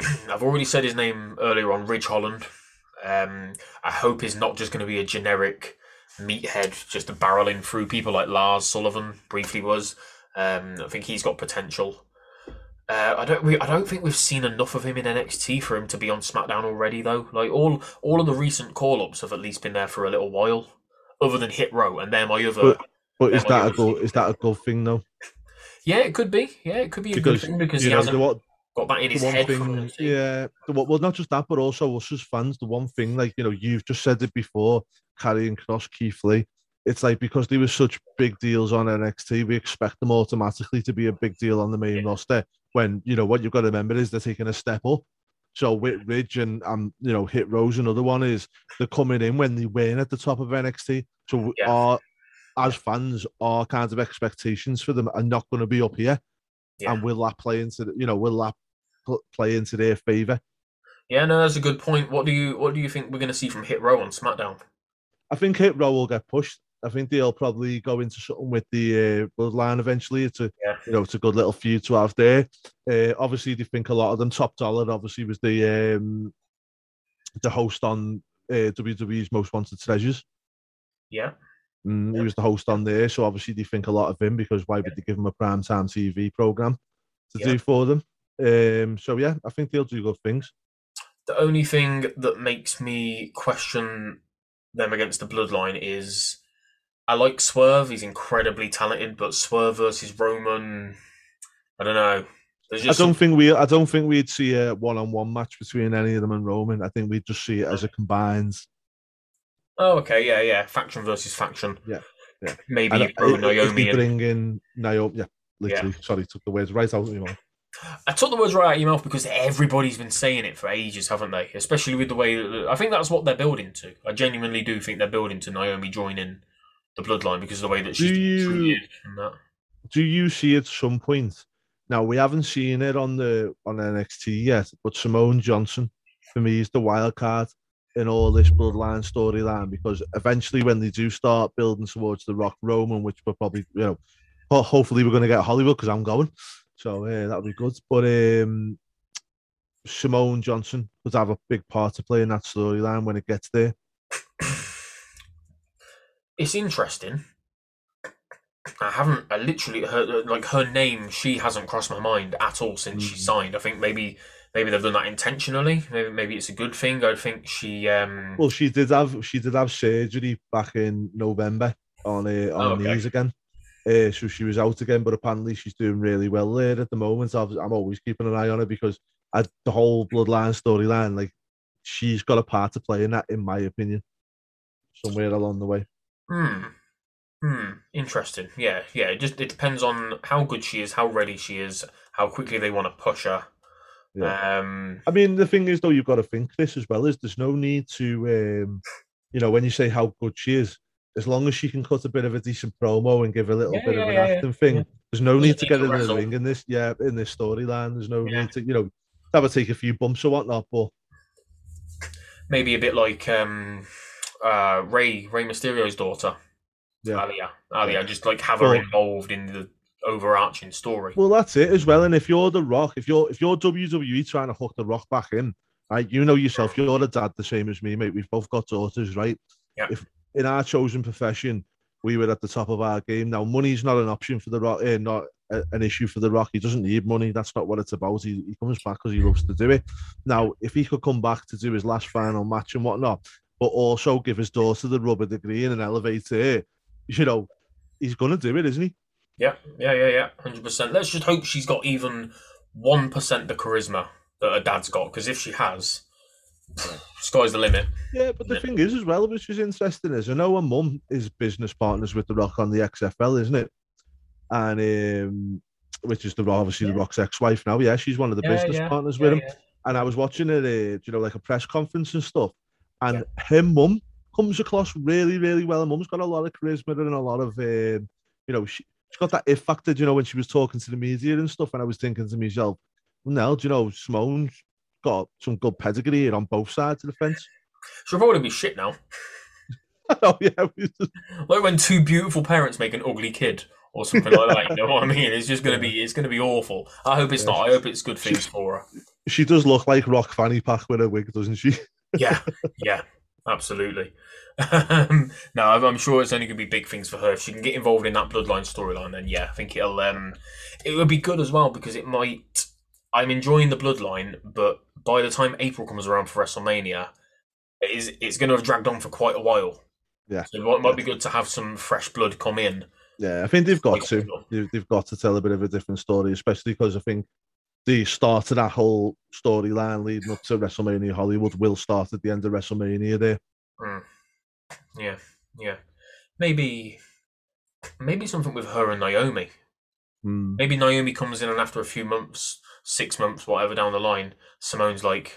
I've already said his name earlier on, Ridge Holland. Um, I hope he's not just going to be a generic meathead, just barreling through people like Lars Sullivan briefly was. Um, I think he's got potential. Uh, I don't. We, I don't think we've seen enough of him in NXT for him to be on SmackDown already, though. Like all, all of the recent call-ups have at least been there for a little while, other than Hit Row, and they're my other. But but is that a good is that a good thing though? yeah, it could be. Yeah, it could be a Because, good thing because he know, hasn't one, got that in his head. thing, yeah. Well, not just that, but also us as fans. The one thing, like you know, you've just said it before. Karrion Kross, Keith Lee. It's like because they were such big deals on NXT, we expect them automatically to be a big deal on the main Yeah. roster. When you know what you've got to remember is they're taking a step up. So with Ridge and um, you know, Hit Row's, another one is they're coming in when they weren't at the top of NXT. So Yeah. our as fans, our kinds of expectations for them are not going to be up here, Yeah. and will that play into the, you know will that play into their favor? Yeah, no, that's a good point. What do you what do you think we're going to see from Hit Row on SmackDown? I think Hit Row will get pushed. I think they'll probably go into something with the uh, bloodline eventually. It's a Yeah. you know it's a good little feud to have there. Uh, obviously, they think a lot of them. Top Dollar obviously was the um, the host on uh, WWE's Most Wanted Treasures. Yeah, Mm, Yeah. He was the host on there, so obviously they think a lot of him because why would they give him a prime time TV program to Yeah. do for them? Um, so yeah, I think they'll do good things. the only thing that makes me question them against the Bloodline is I like Swerve. He's incredibly talented, but Swerve versus Roman, I don't know. I don't some- think we. I don't think we'd see a one-on-one match between any of them and Roman. I think we'd just see it as a combined. Oh, okay, yeah, yeah. Faction versus faction. Yeah, yeah. Maybe And you throw if Naomi they in. bring in Naomi, yeah, literally. Sorry, took the words right out of your mouth. I took the words right out of your mouth because everybody's been saying it for ages, haven't they? Especially with the way that, I think that's what they're building to. I genuinely do think they're building to Naomi joining the bloodline because of the way that she's Do you- that. Do you see at some point? Now we haven't seen it on the on NXT yet, but Simone Johnson for me is the wild card in all this bloodline storyline because eventually when they do start building towards the Rock Roman, which we're probably you know, hopefully we're going to get Hollywood because I'm going, so uh, that'll be good. But um, Simone Johnson would have a big part to play in that storyline when it gets there. It's interesting. I haven't, I literally, her, like her name, she hasn't crossed my mind at all since she Mhm. signed. I think maybe, maybe they've done that intentionally. Maybe, maybe it's a good thing. I think she, um, Well, she did have she did have surgery back in November on uh, on Oh, her okay. knees again. Uh, so she was out again, but apparently she's doing really well there at the moment. I've, I'm always keeping an eye on her because I, the whole bloodline storyline, like she's got a part to play in that, in my opinion, somewhere along the way. Hmm. Hmm. Interesting. Yeah. Yeah. It just it depends on how good she is, how ready she is, how quickly they want to push her. Um. I mean, the thing is, though, you've got to think this as well. Is there's no need to, um, you know, when you say how good she is, as long as she can cut a bit of a decent promo and give a little Yeah, bit yeah, of an yeah, acting thing, there's no need to get in the ring in this. Yeah, in this storyline, there's no need to, you know, that would take a few bumps or whatnot. But Maybe a bit like um, uh, Rey Rey Mysterio's daughter, yeah, Alia. Alia. Just like have her Well- involved in the overarching story. well, that's it as well. And if you're the Rock, if you're if you're WWE trying to hook the Rock back in, right, you know yourself, you're a dad the same as me, mate. We've both got daughters, right? Yeah. If in our chosen profession we were at the top of our game, now money's not an option for the Rock, eh, not a, an issue for the Rock. He doesn't need money. That's not what it's about. He, he comes back because he loves to do it. Now, if he could come back to do his last final match and whatnot, but also give his daughter the rubber degree and elevate her, you know, he's gonna do it, isn't he? Yeah, yeah, yeah, yeah, hundred percent. Let's just hope she's got even one percent the charisma that her dad's got, because if she has, sky's the limit. Yeah, but the Yeah. thing is, as well, which is interesting, is I know her mum is business partners with The Rock on the XFL, isn't it? And um, which is the obviously the Rock's ex-wife now. Yeah, she's one of the Yeah, business yeah, partners yeah, with him. yeah. And I was watching it, uh, you know, like a press conference and stuff. And her mum comes across really, really well. Her mum's got a lot of charisma and a lot of, um, you know, she, she's got that if factor, you know, when she was talking to the media and stuff. And I was thinking to myself, well, now, do you know, Simone's got some good pedigree here on both sides of the fence. She'll probably be shit now. oh, yeah. Like when two beautiful parents make an ugly kid or something like that. You know what I mean? It's just gonna be it's gonna be awful. I hope it's not. I hope it's good things for her. She does look like Rock Fanny Pack with a wig, doesn't she? Yeah, yeah, absolutely. Um, no, I'm, sure it's only going to be big things for her if she can get involved in that bloodline storyline. Then yeah, I think it'll um, it would be good as well because it might. I'm enjoying the bloodline, but by the time April comes around for WrestleMania, it is it's going to have dragged on for quite a while. Yeah. so it might, might be good to have some fresh blood come in. Yeah, I think they've got to. They've, they've got to tell a bit of a different story, especially because I think the start of that whole storyline leading up to WrestleMania Hollywood will start at the end of WrestleMania there. Mm. Yeah, yeah. Maybe, maybe something with her and Naomi. Hmm. Maybe Naomi comes in and after a few months, six months, whatever down the line, Simone's like,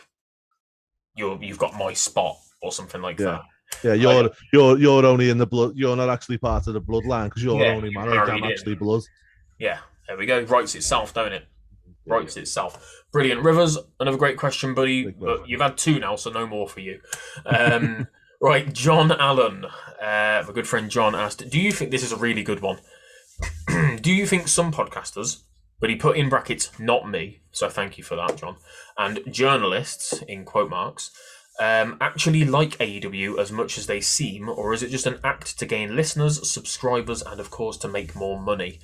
"You're you've got my spot" or something like Yeah. that. Yeah, you're you're you're only in the blood. You're not actually part of the bloodline because you're Yeah, only you're. I'm married in. actually blood. Yeah, there we go. Writes itself, don't it? Writes itself. Brilliant. Rivers, another great question, buddy. Big But love. you've had two now, so no more for you. Um, right, John Allen, uh, my good friend John asked, "Do you think this is a really good one? Do you think some podcasters, but he put in brackets, not me, so thank you for that, John, and journalists in quote marks." Um, actually like AEW as much as they seem, or is it just an act to gain listeners, subscribers, and of course to make more money?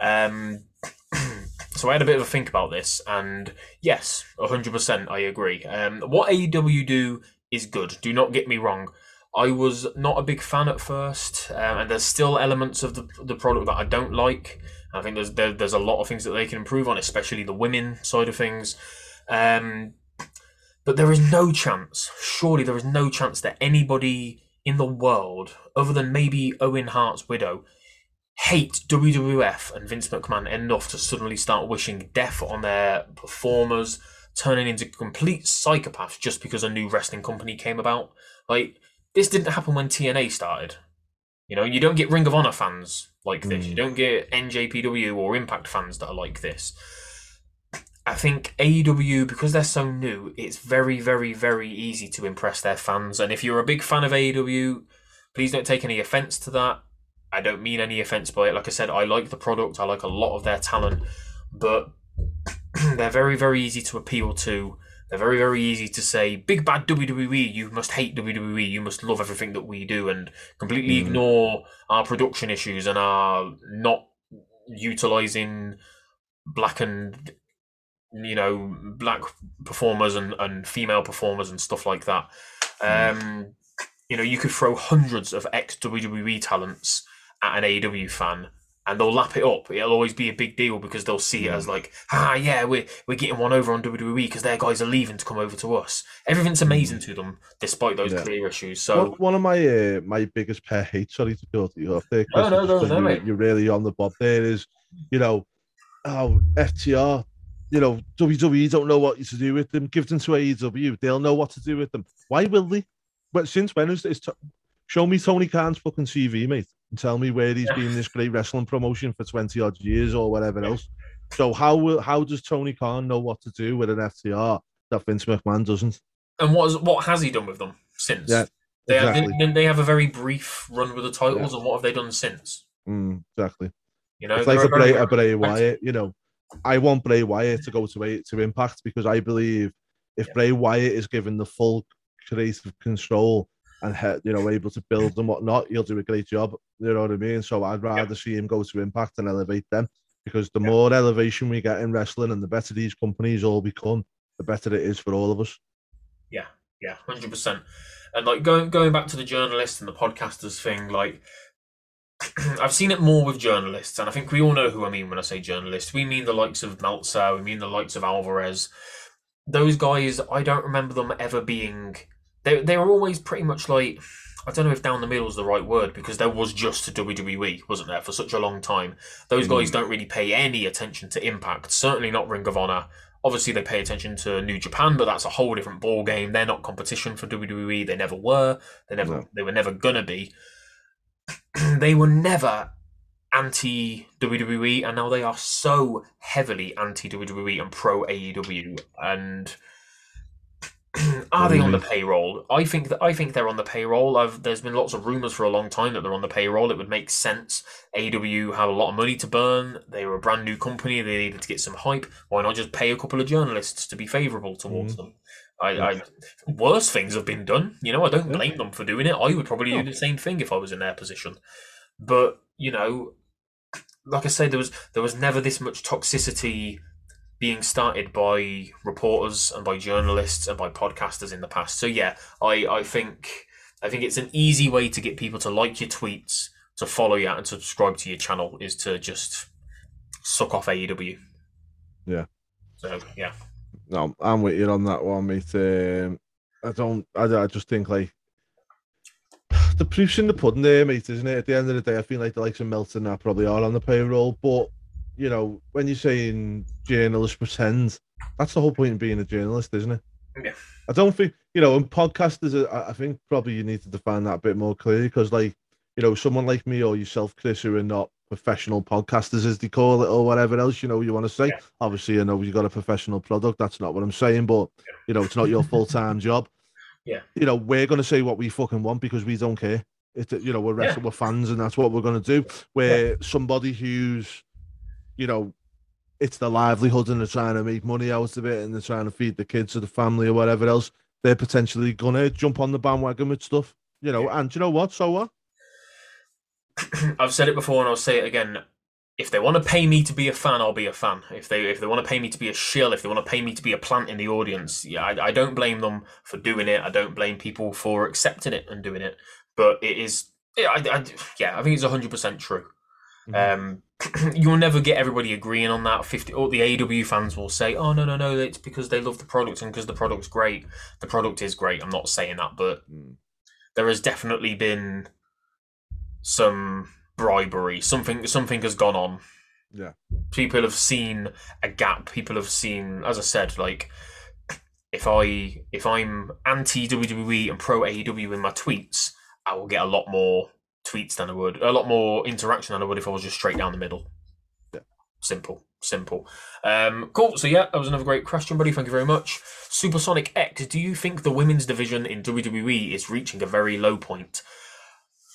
Um, so I had a bit of a think about this, and yes, hundred percent, I agree. Um, what AEW do is good. Do not get me wrong. I was not a big fan at first, um, and there's still elements of the the product that I don't like. I think there's there, there's a lot of things that they can improve on, especially the women side of things. Um, but there is no chance, surely there is no chance that anybody in the world, other than maybe Owen Hart's widow, hate WWF and Vince McMahon enough to suddenly start wishing death on their performers, turning into complete psychopaths just because a new wrestling company came about. Like, this didn't happen when TNA started. You know, you don't get Ring of Honor fans like this. You hmm. don't get NJPW or Impact fans that are like this. I think AEW, because they're so new, it's very, very, very easy to impress their fans. And if you're a big fan of AEW, please don't take any offense to that. I don't mean any offense by it. Like I said, I like the product, I like a lot of their talent, but they're very, very easy to appeal to. They're very, very easy to say, big bad WWE, you must hate WWE, you must love everything that we do, and completely Mhm. ignore our production issues and our not utilizing black and you know black performers and, and female performers and stuff like that um you know you could throw hundreds of ex WWE talents at an AEW fan and they'll lap it up it'll always be a big deal because they'll see it as like ah yeah we're, we're getting one over on WWE because their guys are leaving to come over to us everything's amazing to them despite those Yeah. clear issues so one, one of my uh, my biggest pet hates, sorry to cut you off there, No, no, no, no, you, mate. you're really on the bob there is, you know, oh, FTR, you know, WWE don't know what to do with them. Give them to AEW, they'll know what to do with them. Why will they? But since when is this? T- show me Tony Khan's fucking CV, mate, and tell me where he's been this great wrestling promotion for 20 odd years or whatever else. So how will how does Tony Khan know what to do with an FTR that Vince McMahon doesn't? and what is, what has he done with them since Yeah, they, exactly. didn't they have a very brief run with the titles and what have they done since Mm, exactly. you know it's like a Bray, a Bray Wyatt, you know. I want Bray Wyatt to go to to Impact because I believe if Yeah. Bray Wyatt is given the full creative control and you know able to build and whatnot, he'll do a great job. You know what I mean? So I'd rather see him go to Impact and elevate them because the more elevation we get in wrestling and the better these companies all become, the better it is for all of us. Yeah, yeah, hundred percent. And like going going back to the journalists and the podcasters thing, like I've seen it more with journalists, and I think we all know who I mean when I say journalists. We mean the likes of Meltzer, we mean the likes of Alvarez. Those guys, I don't remember them ever being. They they were always pretty much like. I don't know if down the middle is the right word because there was just a WWE, wasn't there, for such a long time. Those Mm. guys don't really pay any attention to Impact. Certainly not Ring of Honor. Obviously, they pay attention to New Japan, but that's a whole different ball game. They're not competition for WWE. They never were. They never. No. They were never gonna be. they were never anti WWE, and now they are so heavily anti WWE and pro AEW. And are they on the payroll? I think that I think they're on the payroll. I've there's been lots of rumors for a long time that they're on the payroll. It would make sense. AW had a lot of money to burn. They were a brand new company. They needed to get some hype. Why not just pay a couple of journalists to be favourable towards mm. them? I, I worse things have been done. You know, I don't blame them for doing it. I would probably do oh. the same thing if I was in their position. But you know, like I said, there was there was never this much toxicity being started by reporters and by journalists and by podcasters in the past. So yeah, I I think I think it's an easy way to get people to like your tweets, to follow you, and subscribe to your channel is to just suck off AEW. Yeah. So yeah. No, I'm with you on that one, mate. Um, I don't. I, I just think like the proof's in the pudding there, mate, isn't it? At the end of the day, I feel like the likes of Meltzer are probably are on the payroll. But you know, when you're saying journalists pretend, that's the whole point of being a journalist, isn't it? Yeah. I don't think you know, and podcasters. Uh, I I think probably you need to define that a bit more clearly because, like, you know, someone like me or yourself, Chris, who are not professional podcasters, as they call it, or whatever else you know you want to say. Yeah. Obviously, I know you got a professional product. That's not what I'm saying, but you know, it's not your full time job. Yeah. You know, we're gonna say what we fucking want because we don't care. It, you know, we're Yeah. wrestling, we're fans, and that's what we're gonna do. Where somebody who's, you know, it's the livelihood and they're trying to make money out of it and they're trying to feed the kids or the family or whatever else, they're potentially gonna jump on the bandwagon with stuff. You know, and you know what? So what? I've said it before and I'll say it again. If they want to pay me to be a fan, I'll be a fan. If they if they want to pay me to be a shill, if they want to pay me to be a plant in the audience, yeah, I, I don't blame them for doing it. I don't blame people for accepting it and doing it. But it is, yeah, I, I, yeah, I think it's hundred percent true. Um, you'll never get everybody agreeing on that. Fifty, or the AW fans will say, "Oh no, no, no, it's because they love the product and because the product's great." The product is great. I'm not saying that, but Mm. there has definitely been some bribery. Something something has gone on. Yeah. People have seen a gap. People have seen, as I said, like if I if I'm anti WWE and pro AEW in my tweets, I will get a lot more tweets than I would, a lot more interaction than I would if I was just straight down the middle. Yeah. Simple, simple. Um, cool. So yeah, that was another great question, buddy. Thank you very much. Supersonic X, do you think the women's division in WWE is reaching a very low point?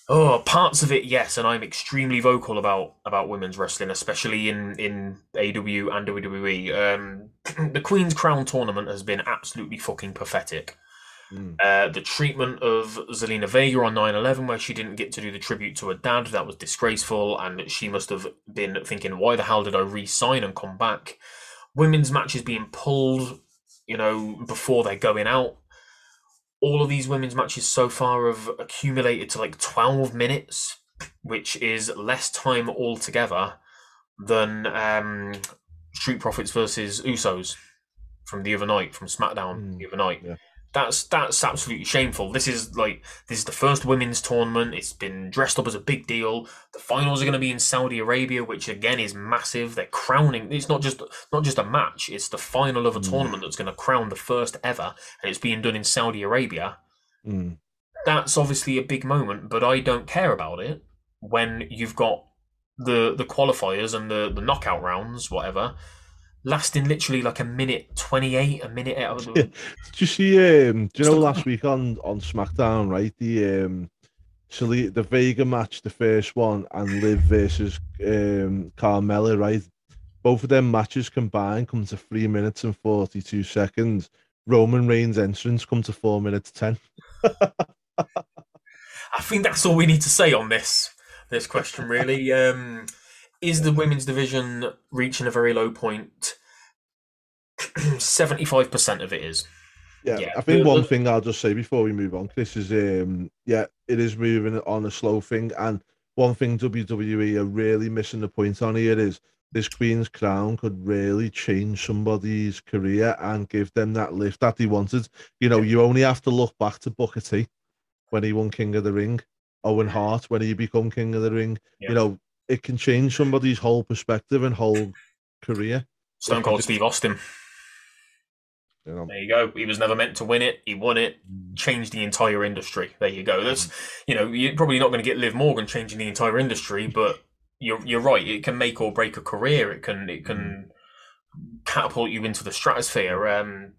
Oh, parts of it, yes, and I'm extremely vocal about about women's wrestling, especially in in AW and WWE. Um, the Queen's Crown tournament has been absolutely fucking pathetic. Mm. Uh, the treatment of Zelina Vega on 9 11, where she didn't get to do the tribute to her dad, that was disgraceful, and she must have been thinking, why the hell did I re sign and come back? Women's matches being pulled, you know, before they're going out. All of these women's matches so far have accumulated to like 12 minutes, which is less time altogether than um, Street Profits versus Usos from the other night, from SmackDown Mm, the other night. yeah. That's that's absolutely shameful. This is like this is the first women's tournament. It's been dressed up as a big deal. The finals are going to be in Saudi Arabia, which again is massive. They're crowning. It's not just not just a match. It's the final of a Mm. tournament that's going to crown the first ever, and it's being done in Saudi Arabia. Mm. That's obviously a big moment, but I don't care about it when you've got the the qualifiers and the the knockout rounds, whatever, lasting literally like a minute twenty eight, a minute. Out of the, Did you see? Um, do you know last week on on SmackDown, right? The um, Sele- the Vega match, the first one, and Liv versus um Carmella, right? Both of them matches combined come to three minutes and forty two seconds. Roman Reigns' entrance come to four minutes ten. I think that's all we need to say on this this question. Really, um, is the women's division reaching a very low point? Seventy five percent of it is. Yeah, Yeah, I think one thing I'll just say before we move on, Chris, is um, yeah, it is moving on a slow thing, and one thing WWE are really missing the point on here is this Queen's Crown could really change somebody's career and give them that lift that they wanted. You know, you only have to look back to Booker T when he won King of the Ring, Owen Hart when he become King of the Ring. Yeah. You know, it can change somebody's whole perspective and whole career. Stone Cold Steve Austin. You know, There you go. He was never meant to win it. He won it. Changed the entire industry. There you go. That's you know you're probably not going to get Liv Morgan changing the entire industry, but you're you're right. It can make or break a career. It can it can catapult you into the stratosphere. Um,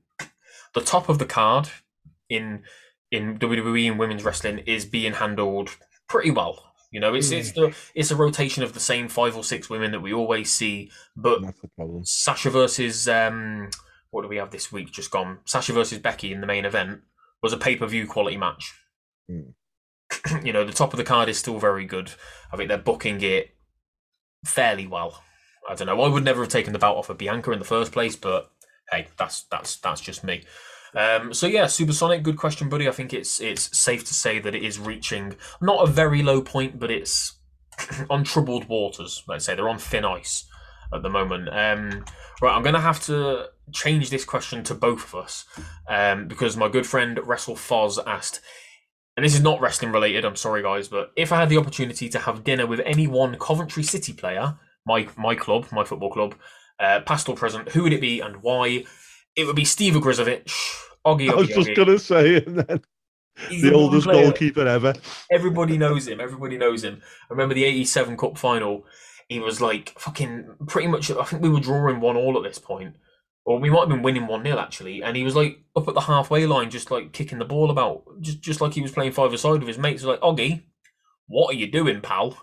the top of the card in in WWE and women's wrestling is being handled pretty well. You know, it's it's the it's a rotation of the same five or six women that we always see, but that's the problem. Sasha versus um, what do we have this week? Just gone. Sasha versus Becky in the main event was a pay per view quality match. Hmm. you know, the top of the card is still very good. I think they're booking it fairly well. I don't know. I would never have taken the belt off of Bianca in the first place, but hey, that's that's that's just me. Um, so yeah, Supersonic, good question, buddy. I think it's it's safe to say that it is reaching not a very low point, but it's on troubled waters. Let's say they're on thin ice at the moment. Um, right, I'm going to have to change this question to both of us um, because my good friend Wrestle Foz asked, and this is not wrestling related. I'm sorry, guys, but if I had the opportunity to have dinner with any one Coventry City player, my my club, my football club, uh, past or present, who would it be and why? It would be Steve Ogrizovic. Oggy, I was just Oggy. gonna say, and then He's the one oldest player- goalkeeper ever. Everybody knows him. Everybody knows him. I remember the '87 Cup final. He was like fucking pretty much. I think we were drawing one all at this point, or we might have been winning one 0 actually. And he was like up at the halfway line, just like kicking the ball about, just just like he was playing five aside with his mates. Was Like Oggy, what are you doing, pal?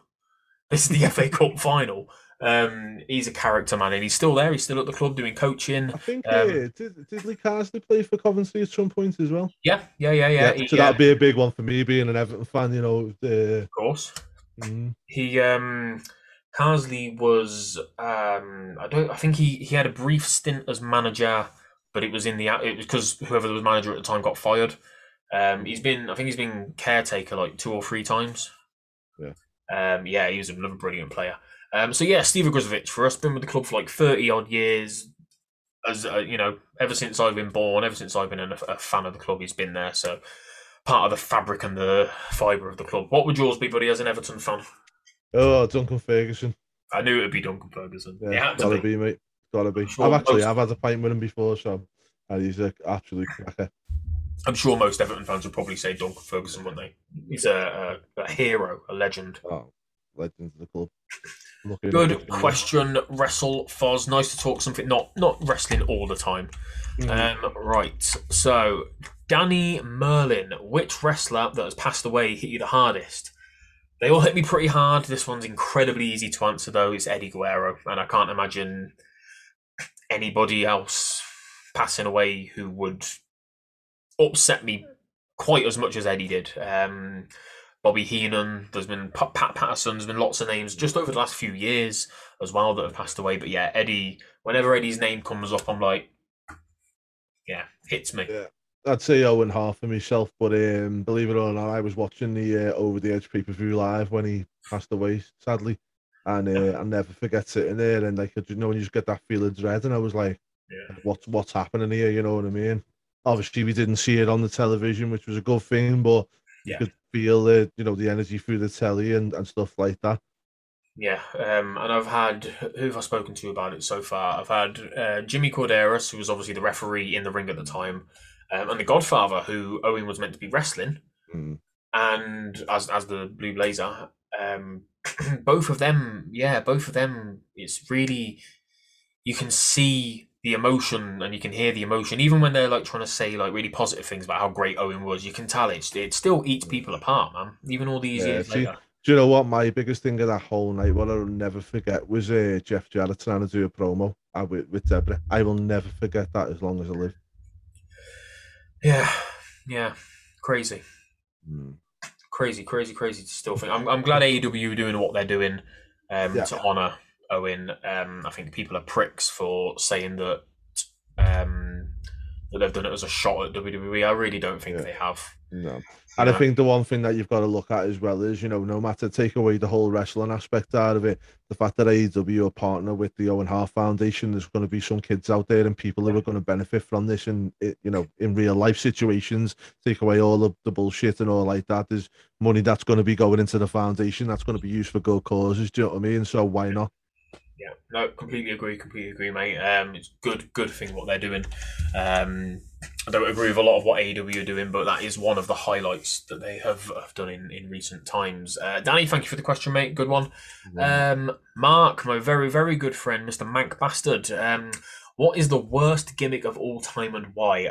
This is the FA Cup final. Um, he's a character man, and he's still there. He's still at the club doing coaching. I think Um, uh, did did Lee Carsley play for Coventry at some point as well? Yeah, yeah, yeah, yeah. he- so yeah, that'd be a big one for me, being an Everton fan. You know, uh, of course. mm, he um Carsley was um I don't I think he he had a brief stint as manager, but it was in the it was because whoever was manager at the time got fired. Um, he's been I think he's been caretaker like two or three times. Yeah. Um, yeah, he was another brilliant player. Um, so yeah, Steve Ogrizovic for us been with the club for like thirty odd years. As uh, you know, ever since I've been born, ever since I've been a, a fan of the club, he's been there. So part of the fabric and the fibre of the club. What would yours be, buddy, as an Everton fan? oh Duncan Ferguson. I knew it would be Duncan Ferguson. Yeah, it had to gotta be. be, mate. Gotta be. sure I've actually most- I've had a pint with him before, so and he's an absolute cracker. I'm sure most Everton fans would probably say Duncan Ferguson, wouldn't they? He's a, a, a hero, a legend. Oh, legend of the club. Good question, Wrestle Foz. Nice to talk something not not wrestling all the time. Mhm. Um, right. So, Danny Merlin, which wrestler that has passed away hit you the hardest? They all hit me pretty hard. This one's incredibly easy to answer, though. It's Eddie Guerrero, and I can't imagine anybody else passing away who would upset me quite as much as Eddie did. Um, Bobby Heenan, there's been Pa- Pat Patterson, there's been lots of names just over the last few years as well that have passed away. But yeah, Eddie, whenever Eddie's name comes up, I'm like, yeah, hits me. Yeah. I'd say Owen Hart for myself, but um, believe it or not, I was watching the uh, Over the Edge pay per view live when he passed away, sadly, and uh, I'll never forget sitting there and like you know when you just get that feel of dread, and I was like, Yeah. what's what's happening here? You know what I mean? Obviously, we didn't see it on the television, which was a good thing, but Yeah. you could feel the you know the energy through the telly and, and stuff like that. Yeah, um, and I've had who have I spoken to about it so far? I've had uh, Jimmy Korderas, who was obviously the referee in the ring at the time, um, and the Godfather, who Owen was meant to be wrestling, Mm. and as as the Blue Blazer. Um, both of them, yeah, both of them. It's really you can see the emotion and you can hear the emotion, even when they're like trying to say like really positive things about how great Owen was. You can tell it's it still eats people apart, man. Even all these Yeah, years see, later. Do you know what? My biggest thing of that whole night, what I'll never forget, was uh, Jeff Jarrett trying to do a promo uh, with, with Deborah. I will never forget that as long as I live. Yeah, yeah, crazy. Mm. crazy, crazy, crazy to still think. I'm, I'm glad AEW are doing what they're doing um, Yeah. to honour Owen. Um, I think people are pricks for saying that um, that they've done it as a shot at WWE. I really don't think Yeah. they have. No. And I think the one thing that you've got to look at as well is, you know, no matter take away the whole wrestling aspect out of it, the fact that AEW are partner with the Owen Hart Foundation, there's going to be some kids out there and people who are going to benefit from this in, i- you know, in real life situations. Take away all of the bullshit and all like that. There's money that's going to be going into the foundation that's going to be used for good causes. Do you know what I mean? So why not? Yeah, no, completely agree, completely agree, mate. Um, it's good, good thing what they're doing. Um, I don't agree with a lot of what AEW are doing, but that is one of the highlights that they have, have done in, in recent times. Uh, Danny, thank you for the question, mate. Good one. Um, Mark, my very, very good friend, Mr. Mank Bastard. Um, what is the worst gimmick of all time and why?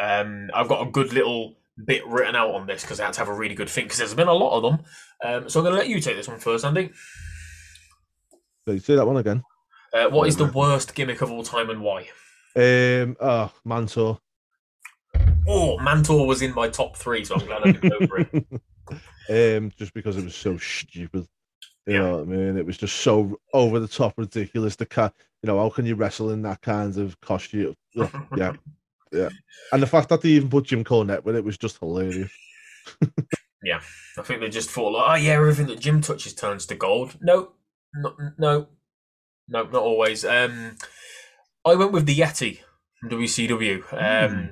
Um, I've got a good little bit written out on this because I had to have a really good think because there's been a lot of them. Um, so I'm going to let you take this one first, Andy. So say that one again. Uh, what is the worst gimmick of all time and why? Um, oh, Mantaur. Oh, Mantaur was in my top three, so I'm glad I didn't go for it. um, just because it was so stupid. You Yeah. know what I mean? It was just so over the top, ridiculous. The cat, you know, how can you wrestle in that kind of costume? Ugh, yeah, yeah. And the fact that they even put Jim Cornette with it was just hilarious. Yeah, I think they just thought, like, oh yeah, everything that Jim touches turns to gold. No, no, no, no, not always. Um, I went with the Yeti from WCW, um, Hmm.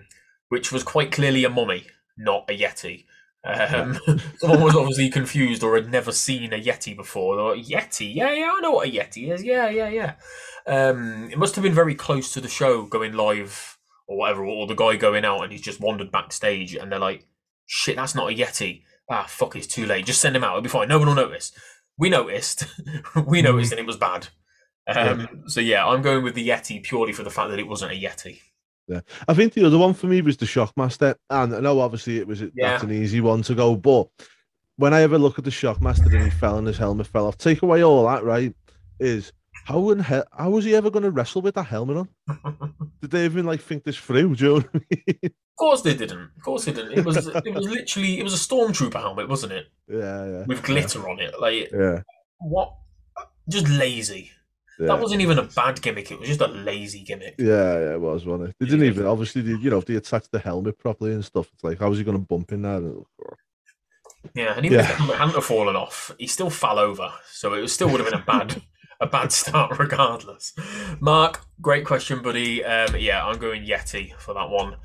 which was quite clearly a mummy, not a Yeti. Um, someone was obviously confused or had never seen a Yeti before. Like, Yeti, yeah, yeah, I know what a Yeti is. Yeah, yeah, yeah. Um, it must have been very close to the show going live or whatever, or the guy going out and he's just wandered backstage and they're like, shit, that's not a Yeti. Ah, fuck, it's too late. Just send him out. It'll be fine. No one will notice. We noticed. we noticed and it was bad. Um, So yeah, I'm going with the Yeti purely for the fact that it wasn't a Yeti. Yeah. I think the other one for me was the Shockmaster, and I know obviously it was that's an easy one to go, but when I ever look at the Shockmaster and he fell and his helmet fell off, take away all that, right? Is how in hell how was he ever going to wrestle with that helmet on? Did they even like think this through? Do you know I mean? Of course they didn't. Of course they didn't. It was it was literally it was a stormtrooper helmet, wasn't it? yeah, yeah, With glitter on it. Like yeah. what? Just lazy. yeah. That wasn't even a bad gimmick. It was just a lazy gimmick. Yeah, yeah, it was, wasn't it? They didn't even obviously, they, you know, if they attached the helmet properly and stuff, it's like, how was he going to bump in there? Yeah, and even if the helmet hadn't fallen off, he still fell over. So it was, still would have been a bad a bad start regardless. Mark, great question, buddy. Um, yeah, I'm going Yeti for that one.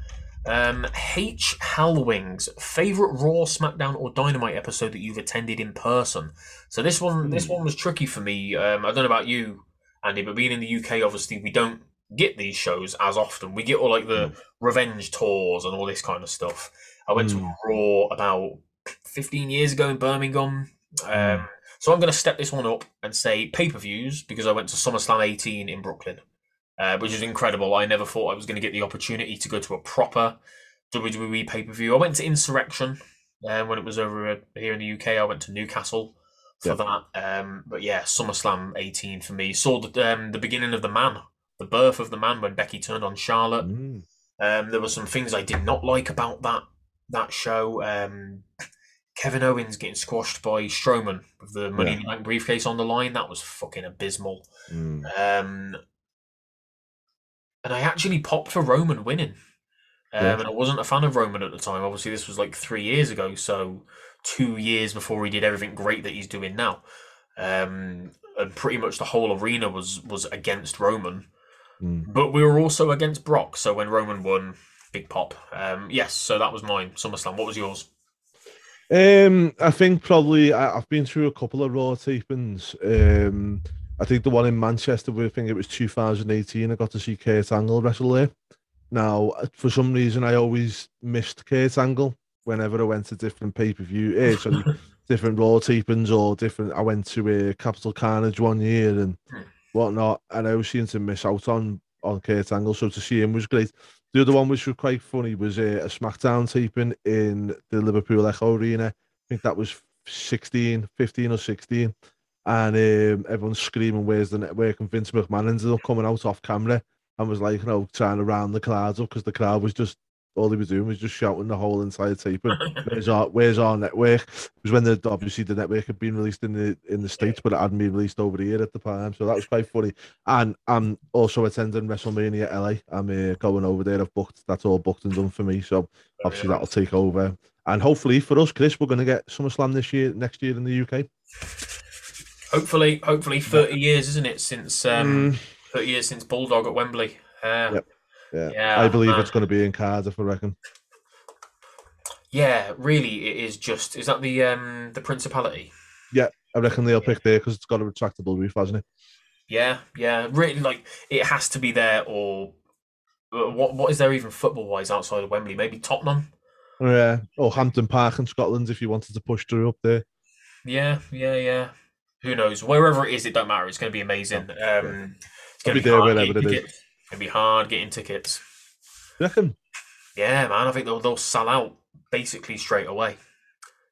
Um, H Hellwings, favorite Raw, SmackDown, or Dynamite episode that you've attended in person. So this one, this one was tricky for me. Um, I don't know about you, Andy, but being in the UK, obviously we don't get these shows as often. We get all like the revenge tours and all this kind of stuff. I went to Mm. Raw about 15 years ago in Birmingham. Um, so I'm going to step this one up and say pay per views because I went to SummerSlam 18 in Brooklyn, uh, which is incredible. I never thought I was going to get the opportunity to go to a proper WWE pay per view. I went to Insurrextion um, when it was over here in the UK. I went to Newcastle for that. Um, but yeah, SummerSlam 18 for me. Saw the, um, the beginning of the man, the birth of the man when Becky turned on Charlotte. Mm. Um, there were some things I did not like about that that show. Um, Kevin Owens getting squashed by Strowman with the Money in the Bank briefcase on the line. That was fucking abysmal. Mm. Um, and I actually popped for Roman winning. Um, Yeah. And I wasn't a fan of Roman at the time. Obviously, this was like three years ago, so two years before he did everything great that he's doing now. Um, and pretty much the whole arena was was against Roman. Mm. But we were also against Brock. So when Roman won, big pop. Um, yes, so that was mine. SummerSlam. What was yours? Um, I think probably I, I've been through a couple of raw tapings. Um, I think the one in Manchester, where I think it was 2018, I got to see Kurt Angle wrestle there. Now, uh, for some reason, I always missed Kurt Angle whenever I went to different pay per view, eh, sorry, different raw tapings or different. I went to a uh, Capital Carnage one year and whatnot, and I always seemed to miss out on on Kurt Angle. So to see him was great. The other one, which was quite funny, was uh, a SmackDown taping in the Liverpool Echo Arena. I think that was 16, 15 or 16. And um, everyone's screaming, Where's the network? And Vince McMahon ended up coming out off camera and was like, you know, trying to round the crowd up because the crowd was just all he was doing was just shouting the whole entire tape. And where's our Where's our network? It was when the obviously the network had been released in the in the states, but it hadn't been released over here at the time. So that was quite funny. And I'm also attending WrestleMania LA. I'm uh, going over there. I've booked. That's all booked and done for me. So obviously that'll take over. And hopefully for us, Chris, we're going to get SummerSlam this year, next year in the UK. Hopefully, hopefully, thirty years, isn't it, since um, mm. thirty years since Bulldog at Wembley. Uh, yep. Yeah. yeah, I believe it's going to be in Cardiff. I reckon. Yeah, really, it is just. Is that the um the Principality? Yeah, I reckon they'll pick there because it's got a retractable roof, hasn't it? Yeah, yeah. Really, like it has to be there, or uh, what? What is there even football wise outside of Wembley? Maybe Tottenham. Yeah, or Hampden Park in Scotland if you wanted to push through up there. Yeah, yeah, yeah. Who knows? Wherever it is, it don't matter. It's going to be amazing. Um. It's going to be, be there wherever it is. To be hard getting tickets. You reckon? Yeah, man. I think they'll they'll sell out basically straight away,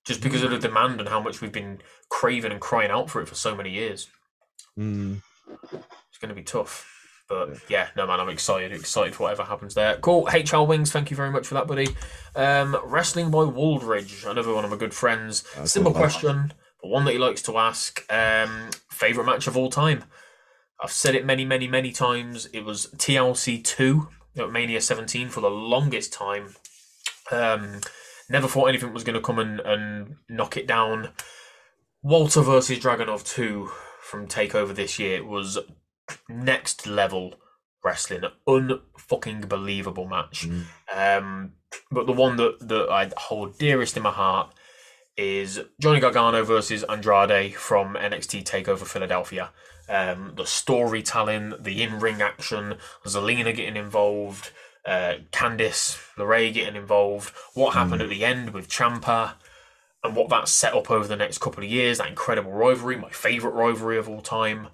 just because of the demand and how much we've been craving and crying out for it for so many years. Mm. It's going to be tough. But yeah. no man, I'm excited, excited for whatever happens there. Cool. HR Wings, thank you very much for that, buddy. Um, Wrestling by Waldridge, another one of my good friends. Simple question, but one that he likes to ask. Um, favorite match of all time. I've said it many, many, many times. It was TLC two at Mania 17 for the longest time. Um, never thought anything was going to come and, and knock it down. Walter versus Dragunov 2 from Takeover this year was next level wrestling, unfucking believable match. Mm. Um, but the one that that I hold dearest in my heart is Johnny Gargano versus Andrade from NXT Takeover Philadelphia. Um, the storytelling, the in-ring action, Zelina getting involved, uh, Candice LeRae getting involved. What happened mm. at the end with Ciampa, and what that set up over the next couple of years. That incredible rivalry, my favorite rivalry of all time.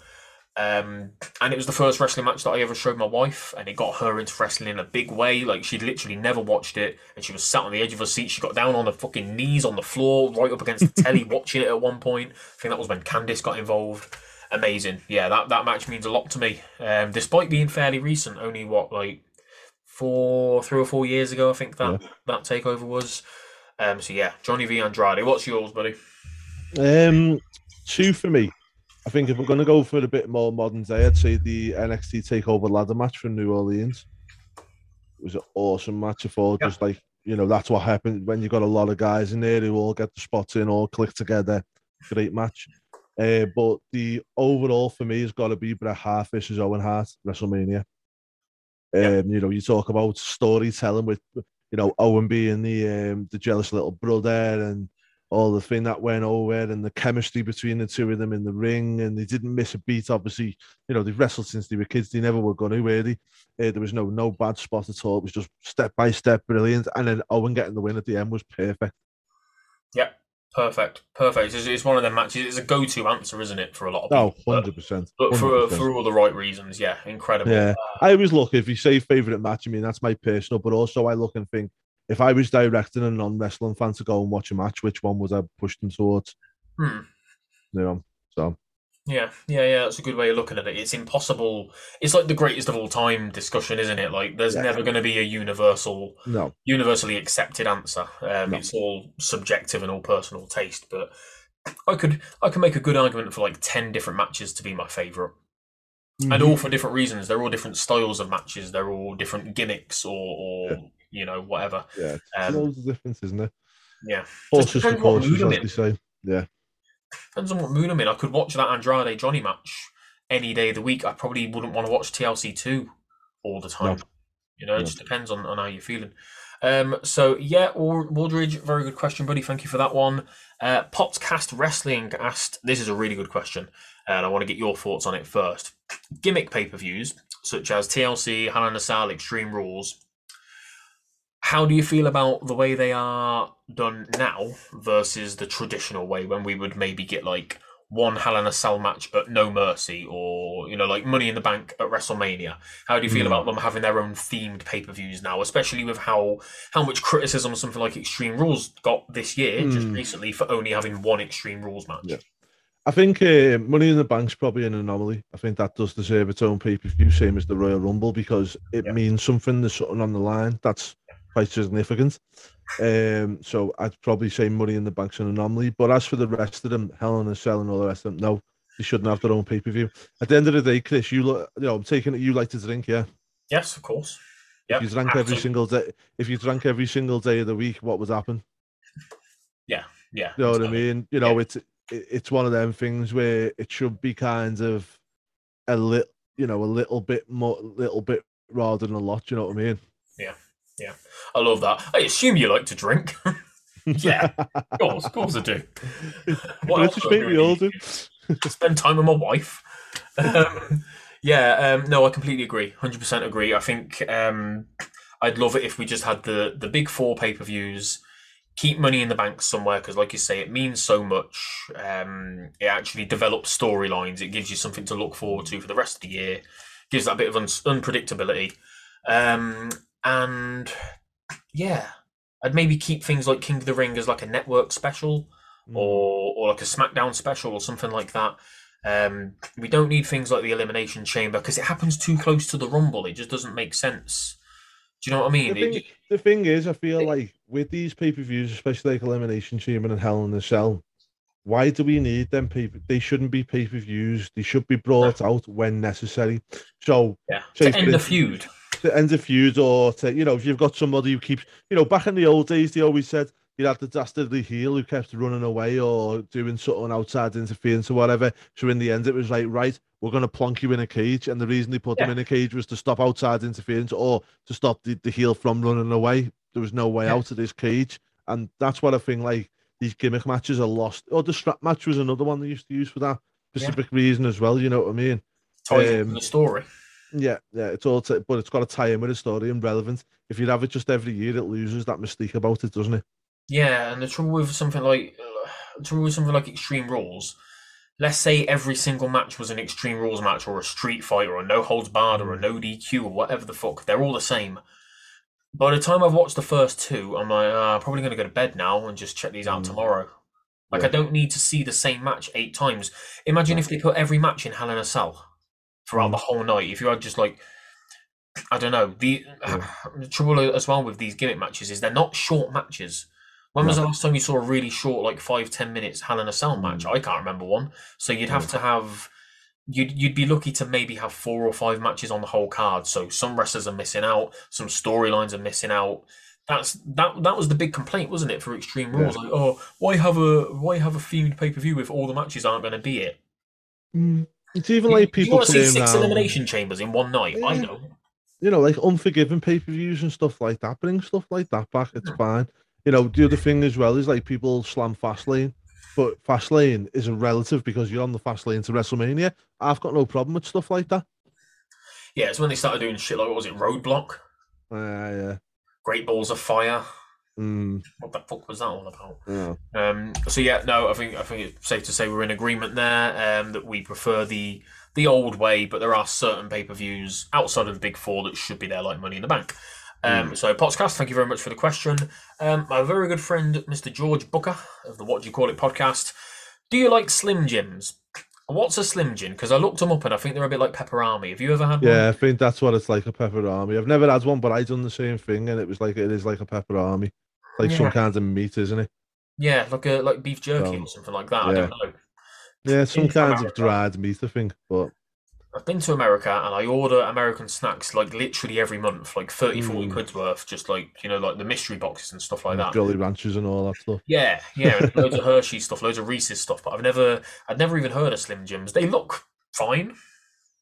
Um, and it was the first wrestling match that I ever showed my wife, and it got her into wrestling in a big way. Like she'd literally never watched it, and she was sat on the edge of her seat. She got down on her fucking knees on the floor, right up against the telly, watching it at one point. I think that was when Candice got involved. Amazing, yeah. That that match means a lot to me, um, despite being fairly recent. Only what like four, three or four years ago, I think that yeah. that takeover was. Um, so yeah, Johnny V Andrade. What's yours, buddy? Um, two for me. I think if we're going to go for a bit more modern day, I'd say the NXT Takeover ladder match from New Orleans. It was an awesome match. I thought just like you know that's what happened when you got a lot of guys in there who all get the spots in, all click together. Great match. Uh, but the overall for me has got to be Bret Hart versus Owen Hart WrestleMania. Um, You know, you talk about storytelling with you know Owen being the um, the jealous little brother and all the thing that went over and the chemistry between the two of them in the ring, and they didn't miss a beat. Obviously, you know they've wrestled since they were kids. They never were going to really. Uh, there was no no bad spot at all. It was just step by step, brilliant. And then Owen getting the win at the end was perfect. Yeah, perfect, perfect. It's, it's one of the matches. It's a go-to answer, isn't it, for a lot of people? Oh, 100 percent. But for for all the right reasons, yeah, incredible. Yeah, uh, I always look if you say favorite match. I mean that's my personal, but also I look and think if I was directing a non wrestling fan to go and watch a match, which one would I push them towards? Hmm. You know, so. Yeah, yeah, yeah. That's a good way of looking at it. It's impossible. It's like the greatest of all time discussion, isn't it? Like, there's yeah. never going to be a universal, no, universally accepted answer. Um, no. It's all subjective and all personal taste. But I could, I can make a good argument for like ten different matches to be my favorite, mm-hmm. and all for different reasons. They're all different styles of matches. They're all different gimmicks or, or yeah you know, whatever. Yeah, um, loads of difference, isn't there? Yeah, horses for courses, as they say. Yeah, depends on what mood I'm in. I could watch that Andrade Johnny match any day of the week. I probably wouldn't want to watch TLC two all the time. No. You know, it no. just depends on, on how you're feeling. Um, so yeah, Waldridge, very good question, buddy. Thank you for that one. Uh, Wrestling asked, this is a really good question, and I want to get your thoughts on it first. Gimmick pay per views such as TLC, a Cell, Extreme Rules, how do you feel about the way they are done now versus the traditional way when we would maybe get like one Hell in a Cell match at No Mercy or you know like Money in the Bank at WrestleMania? How do you feel mm. about them having their own themed pay per views now, especially with how how much criticism something like Extreme Rules got this year mm. just recently for only having one Extreme Rules match? Yeah. I think uh, Money in the Bank's probably an anomaly. I think that does deserve its own pay per view, same as the Royal Rumble, because it yeah. means something. There's something on the line. That's quite significant. Um, so I'd probably say Money in the Bank's an anomaly. But as for the rest of them, Hell in a Cell and all the rest of them, no, they shouldn't have their own pay per view. At the end of the day, Chris, you look, you know, I'm taking it. You like to drink, yeah? Yes, of course. Yep, if you drank every single day, if you drank every single day of the week, what would happen? Yeah, yeah. You know what I mean? You know, yeah. it's it's one of them things where it should be kind of a little, you know, a little bit more, little bit rather than a lot. You know what I mean? Yeah, yeah. I love that. I assume you like to drink. yeah, of course, of course I do. What else we all do. Spend time with my wife. Um, yeah, um, no, I completely agree. Hundred percent agree. I think um, I'd love it if we just had the the big four pay per views keep money in the bank somewhere because, like you say, it means so much. Um, it actually develops storylines. It gives you something to look forward to for the rest of the year. Gives that bit of un- unpredictability. Um, and yeah, I'd maybe keep things like King of the Ring as like a network special, mm. or or like a SmackDown special or something like that. Um, we don't need things like the Elimination Chamber because it happens too close to the Rumble. It just doesn't make sense. Do you know what I mean? The thing, it, the thing is, I feel it, like with these pay per views, especially like Elimination Chamber and Hell in a Cell, why do we need them paper? They shouldn't be pay per views. They should be brought out when necessary. So, yeah, to end the feud. To end a feud, or to you know, if you've got somebody who keeps, you know, back in the old days, they always said you'd have the dastardly heel who kept running away or doing something outside interference or whatever. So in the end, it was like, right, we're going to plonk you in a cage. And the reason they put yeah. them in a cage was to stop outside interference or to stop the, the heel from running away. There was no way yeah. out of this cage. And that's what I think, like, these gimmick matches are lost. Or the strap match was another one they used to use for that specific yeah. reason as well. You know what I mean? Ties um, the story. Yeah, yeah, it's all, t- but it's got to tie in with the story and relevant. If you have it just every year, it loses that mystique about it, doesn't it? Yeah, and the trouble with something like uh, the trouble with something like Extreme Rules, let's say every single match was an Extreme Rules match or a Street Fight or a No Holds Barred or a No DQ or whatever the fuck, they're all the same. By the time I've watched the first two, I'm like, uh, I'm probably going to go to bed now and just check these out mm. tomorrow. Like, yeah. I don't need to see the same match eight times. Imagine if they put every match in Hell in a Cell throughout mm. the whole night. If you are just like, I don't know, the, yeah. the trouble as well with these gimmick matches is they're not short matches. When was the last time you saw a really short, like five ten minutes Hell in a Cell match? Hmm. I can't remember one. So you'd have to have you'd you'd be lucky to maybe have four or five matches on the whole card. So some wrestlers are missing out, some storylines are missing out. That's that that was the big complaint, wasn't it, for Extreme Rules? Yeah. Like, oh, why have a why have a themed pay per view if all the matches aren't going to be it? Mm. It's even like people. You want to see six now, elimination chambers in one night? Yeah. I know. You know, like unforgiven pay per views and stuff like that. Bring stuff like that back. It's yeah. fine you know, the other thing as well is like people slam Fastlane, but Fastlane is a relative because you're on the fast lane to WrestleMania. I've got no problem with stuff like that. Yeah, it's when they started doing shit like what was it, Roadblock? Uh, yeah. Great Balls of Fire. Mm. What the fuck was that all about? Yeah. Um, so yeah, no, I think I think it's safe to say we're in agreement there. Um, that we prefer the the old way, but there are certain pay per views outside of the big four that should be there, like Money in the Bank. Um, mm. So, podcast, thank you very much for the question. Um, my very good friend, Mr. George Booker of the What Do You Call It podcast. Do you like Slim Jims? What's a Slim Jim? Because I looked them up and I think they're a bit like Peperami. Have you ever had one? Yeah, I think that's what it's like a Peperami. I've never had one, but I done the same thing and it was like it is like a Peperami. Like yeah. some kinds of meat, isn't it? Yeah, like a like beef jerky um, or something like that. Yeah. I don't know. Yeah, some kinds of dried meat, I think, but I've been to America and I order American snacks like literally every month, like 30, 40 mm. quid's worth, just like, you know, like the mystery boxes and stuff like that. Jolly Ranchers and all that stuff. Yeah, yeah. loads of Hershey stuff, loads of Reese's stuff. But I've never, I'd never even heard of Slim Jims. They look fine.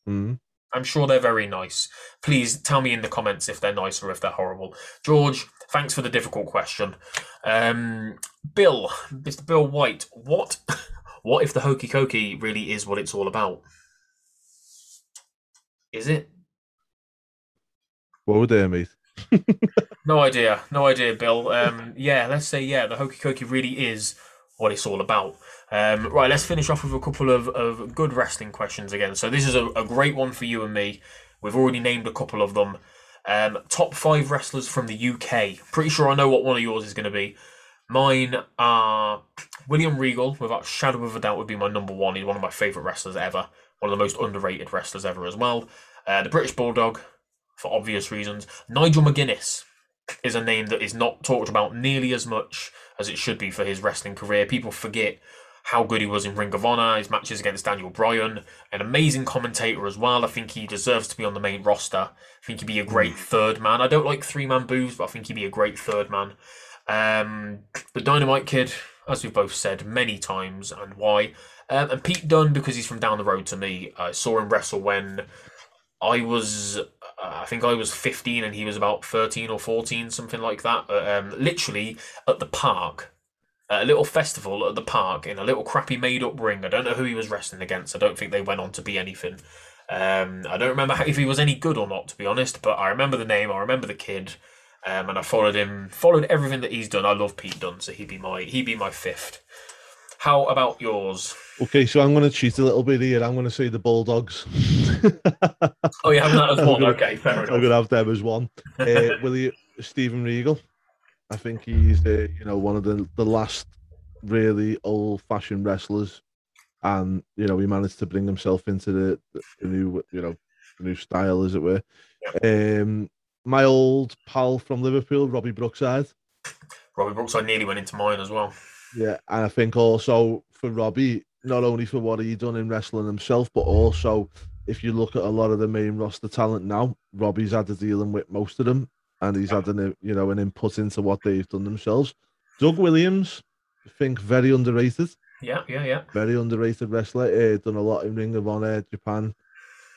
Mm. I'm sure they're very nice. Please tell me in the comments if they're nice or if they're horrible. George, thanks for the difficult question. Um, Bill, Mr. Bill White, what, what if the hokey cokey really is what it's all about? Is it? What would they, mate? no idea. No idea, Bill. Um, yeah, let's say, yeah, the Hokey Cokey really is what it's all about. Um, right, let's finish off with a couple of, of good wrestling questions again. So, this is a, a great one for you and me. We've already named a couple of them. Um, top five wrestlers from the UK. Pretty sure I know what one of yours is going to be. Mine are William Regal, without shadow of a doubt, would be my number one. He's one of my favourite wrestlers ever one of the most underrated wrestlers ever as well. Uh, the British Bulldog, for obvious reasons. Nigel McGuinness. is a name that is not talked about nearly as much as it should be for his wrestling career. People forget how good he was in Ring of Honor, his matches against Daniel Bryan, an amazing commentator as well. I think he deserves to be on the main roster. I think he'd be a great third man. I don't like three man booths, but I think he'd be a great third man. Um, the Dynamite Kid, as we've both said many times, and why. Um, and Pete Dunne, because he's from down the road to me. I saw him wrestle when I was, uh, I think I was 15 and he was about 13 or 14, something like that. Uh, um, literally at the park a little festival at the park in a little crappy made up ring. I don't know who he was wrestling against. I don't think they went on to be anything. Um, I don't remember if he was any good or not, to be honest. But I remember the name. I remember the kid, um, and I followed him. Followed everything that he's done. I love Pete Dunne, so he'd be my he'd be my fifth. How about yours? Okay, so I'm going to cheat a little bit here. I'm going to say the Bulldogs. oh, you have that as one. Gonna, okay, fair enough. I'm going to have them as one. Uh, will you, Steven Regal? I think he's uh, you know one of the the last really old fashioned wrestlers, and you know he managed to bring himself into the, the new you know the new style as it were. Um, my old pal from Liverpool, Robbie Brookside. Robbie Brookside nearly went into mine as well. Yeah, and I think also for Robbie, not only for what he done in wrestling himself, but also if you look at a lot of the main roster talent now, Robbie's had to dealing with most of them and he's had an you know an input into what they've done themselves. Doug Williams, I think very underrated. Yeah, yeah, yeah. Very underrated wrestler. Uh, done a lot in Ring of Honor, Japan,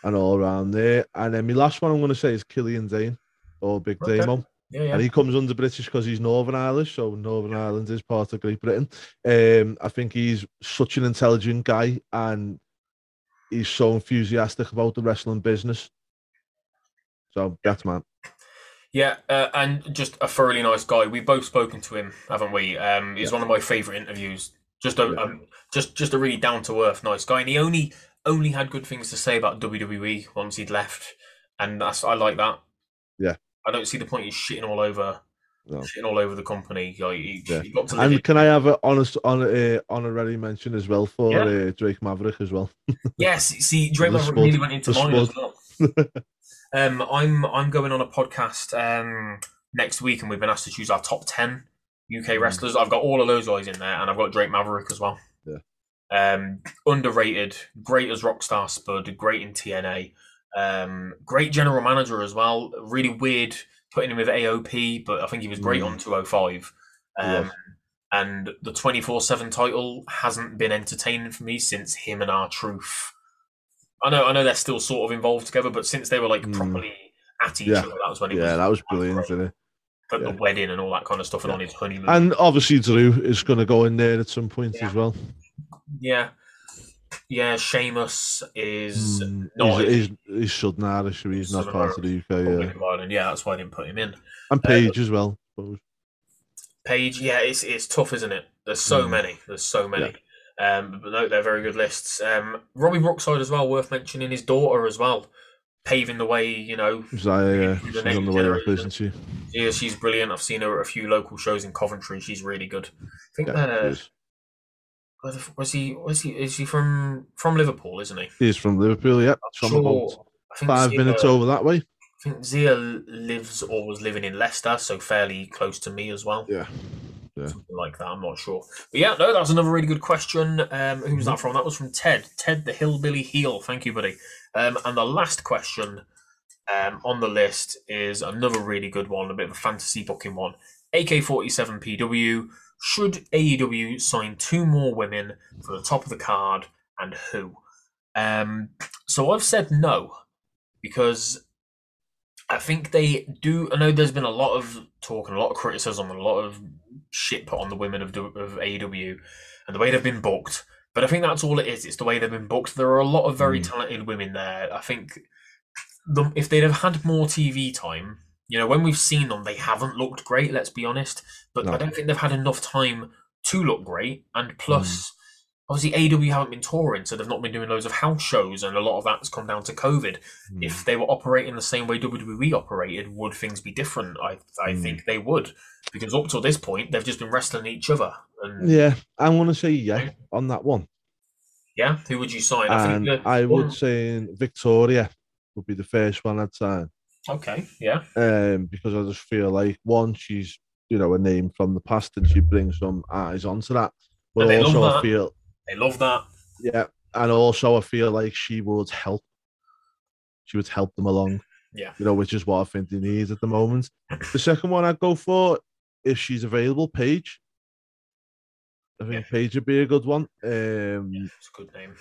and all around there. And then my last one I'm going to say is Killian Dain or Big okay. Damo. Yeah, yeah. And he comes under British because he's Northern Irish, so Northern yeah. Ireland is part of Great Britain. Um, I think he's such an intelligent guy, and he's so enthusiastic about the wrestling business. So that's man. Yeah, uh, and just a thoroughly nice guy. We've both spoken to him, haven't we? Um, he's yeah. one of my favourite interviews. Just a yeah. um, just just a really down to earth, nice guy, and he only only had good things to say about WWE once he'd left, and that's I like that. Yeah, I don't see the point he's shitting all over, no. shitting all over the company. Like, he, yeah. He and it. can I have an honest on uh, honorary mention as well for yeah. uh, Drake Maverick as well? yes, see, Drake Maverick really went into mine as well. Um, I'm I'm going on a podcast um, next week, and we've been asked to choose our top ten UK hmm. wrestlers. I've got all of those guys in there, and I've got Drake Maverick as well. Yeah. Um, underrated, great as Rockstar Spud, great in TNA, um, great general manager as well. Really weird putting him with AOP, but I think he was great mm. on 205. Um, And the 24 7 title hasn't been entertaining for me since him and R-Truth I know, I know they're still sort of involved together, but since they were like mm. properly at each yeah. other, that was when it yeah, was. that was brilliant, isn't it? But yeah. the wedding and all that kind of stuff, and on his honeymoon. And obviously, Drew is going to go in there at some point as well. Yeah, yeah. Sheamus is mm, not. He's, he's, he's Southern Irish, so he's not part of the UK. Yeah. Ireland. yeah, that's why I didn't put him in. And Paige uh, as well. Paige, yeah, it's it's tough, isn't it? There's so mm. many. There's so many. Um, but no, they're very good lists. Um, Robbie Brookside as well, worth mentioning. His daughter as well, paving the way. You know, Xia, she's on the way up, isn't she? Yeah, she's brilliant. I've seen her at a few local shows in Coventry. She's really good. I think yeah, uh, was he? Was he? Is he from from Liverpool? Isn't he? He's from Liverpool. Yeah, from sure. five Xia, minutes over that way. I think Xia lives or was living in Leicester, so fairly close to me as well. Yeah yeah. something like that. I'm not sure, but yeah, no, that's another really good question. Um, who was that from? That was from Ted. Ted the Hillbilly Heel. Thank you, buddy. Um, and the last question um, on the list is another really good one, a bit of a fantasy booking one. AK47 PW. Should AEW sign two more women for the top of the card, and who? Um, so I've said no because I think they do. I know there's been a lot of talk and a lot of criticism and a lot of shit put on the women of, of AEW and the way they've been booked. But I think that's all it is. It's the way they've been booked. There are a lot of very mm. talented women there. I think the, if they'd have had more TV time, you know, when we've seen them, they haven't looked great. Let's be honest. But no. I don't think they've had enough time to look great. And plus, mm obviously AW haven't been touring, so they've not been doing loads of house shows, and a lot of that's come down to COVID. Mm. If they were operating the same way WWE operated, would things be different? I I mm. think they would, because up till this point they've just been wrestling each other. And... Yeah, I want to say yeah on that one. Yeah, who would you sign? I, and I would say Victoria would be the first one I'd sign. Okay, yeah. Um, because I just feel like one, she's you know a name from the past, and she brings some eyes onto that. But And also, I feel They love that. yeah, and also I feel like she would help. She would help them along. Yeah. you know, which is what I think they need at the moment. The second one I'd go for, if she's available, Paige. I think Yeah. Paige would be a good one. Um, It's a good name.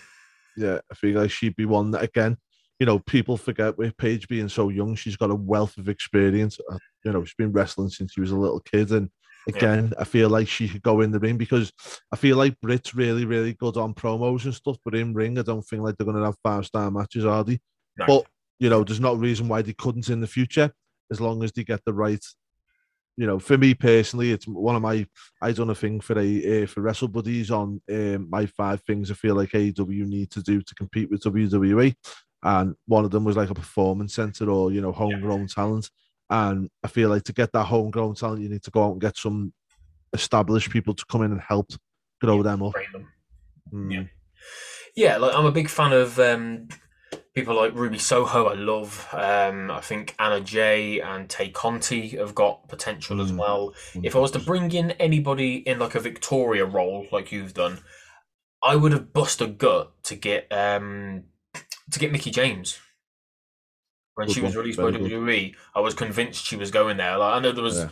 yeah, I feel like she'd be one that again, you know, people forget with Paige being so young, she's got a wealth of experience. Uh, you know, she's been wrestling since she was a little kid, and again, I feel like she could go in the ring because I feel like Brit's really, really good on promos and stuff, but in ring, I don't think like they're going to have five star matches, are they? No. But you know, there's no reason why they couldn't in the future, as long as they get the right. You know, for me personally, it's one of my. I done a thing for a uh, for Wrestle Buddies on um, my five things I feel like AEW need to do to compete with WWE, and one of them was like a performance center or you know homegrown talent. And I feel like to get that homegrown talent, you need to go out and get some established people to come in and help grow them up. Them. Mm. Yeah. Yeah, like I'm a big fan of um, people like Ruby Soho. I love. Um, I think Anna Jay and Tay Conti have got potential as Mm. well. If I was to bring in anybody in like a Victoria role, like you've done, I would have bust a gut to get um, to get Mickie James. When Good she was released by good. WWE, I was convinced she was going there. Like I know there was, Yeah.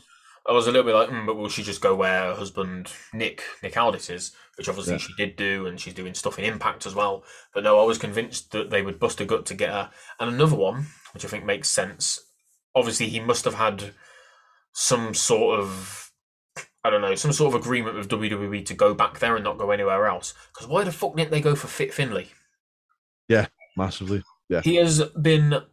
I was a little bit like, mm, but will she just go where her husband Nick Nick Aldis is? Which obviously Yeah. she did do, and she's doing stuff in Impact as well. But no, I was convinced that they would bust a gut to get her. And another one, which I think makes sense. Obviously, he must have had some sort of I don't know, some sort of agreement with WWE to go back there and not go anywhere else. Because why the fuck didn't they go for Fit Finlay? Yeah, massively. Yeah. He has been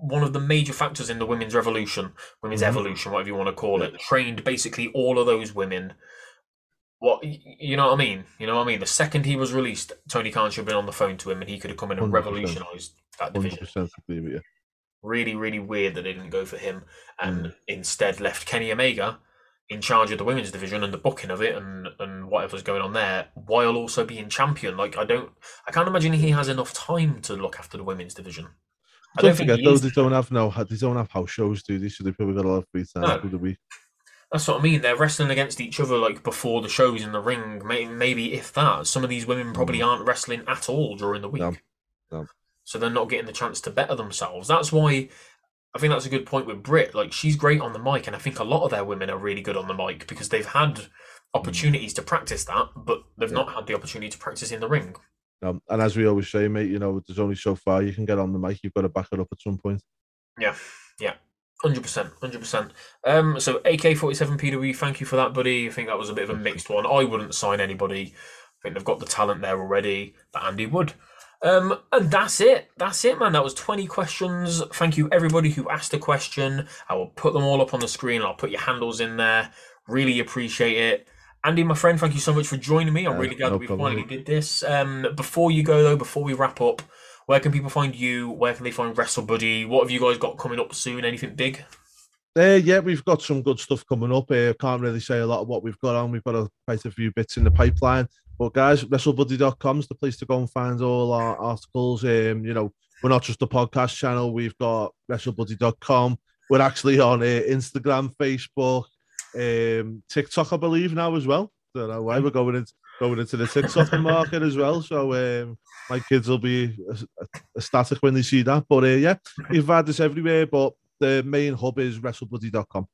one of the major factors in the women's revolution, women's Mhm. evolution, whatever you want to call it. Trained basically all of those women. What you know what I mean? You know what I mean? The second he was released, Tony Khan should have been on the phone to him, and he could have come in and 100%. revolutionised that division. percent agree with you. Really, really weird that they didn't go for him and Mm. instead left Kenny Omega in charge of the women's division and the booking of it and and whatever's going on there, while also being champion. Like I don't, I can't imagine he has enough time to look after the women's division. I Don't, don't forget though, they don't have no, they don't have house shows, do they? So they probably got a lot of free time No. through the week. That's what I mean. They're wrestling against each other like before the shows in the ring. May- Maybe if that, some of these women probably aren't wrestling at all during the week. Mm. No. No. So they're not getting the chance to better themselves. That's why I think that's a good point with Brit. Like she's great on the mic, and I think a lot of their women are really good on the mic because they've had opportunities to practice that, but they've Yeah. not had the opportunity to practice in the ring. Um, and as we always say, mate, you know, there's only so far you can get on the mic. You've got to back it up at some point. Yeah, yeah. Hundred percent, hundred percent. Um, so AK forty seven PW, thank you for that, buddy. I think that was a bit of a mixed one. I wouldn't sign anybody. I think they've got the talent there already, but Andy would. Um, and that's it. That's it, man. That was 20 questions. Thank you, everybody who asked a question. I will put them all up on the screen. I'll put your handles in there. Really appreciate it. Andy, my friend, thank you so much for joining me. I'm Yeah, really glad no that we problem, finally did this. Um, before you go, though, before we wrap up, where can people find you? Where can they find Wrestle Buddy? What have you guys got coming up soon? Anything big? Uh, yeah, we've got some good stuff coming up. Uh, can't really say a lot of what we've got on. We've got a, quite a few bits in the pipeline. But guys, WrestleBuddy.com is the place to go and find all our articles. Um, you know, we're not just a podcast channel. We've got WrestleBuddy.com. We're actually on uh, Instagram, Facebook, um, TikTok, I believe now as well. Don't know why we're going into going into the TikTok market as well. So um, my kids will be ecstatic when they see that. But uh, yeah, we've had this everywhere. But the main hub is WrestleBuddy.com.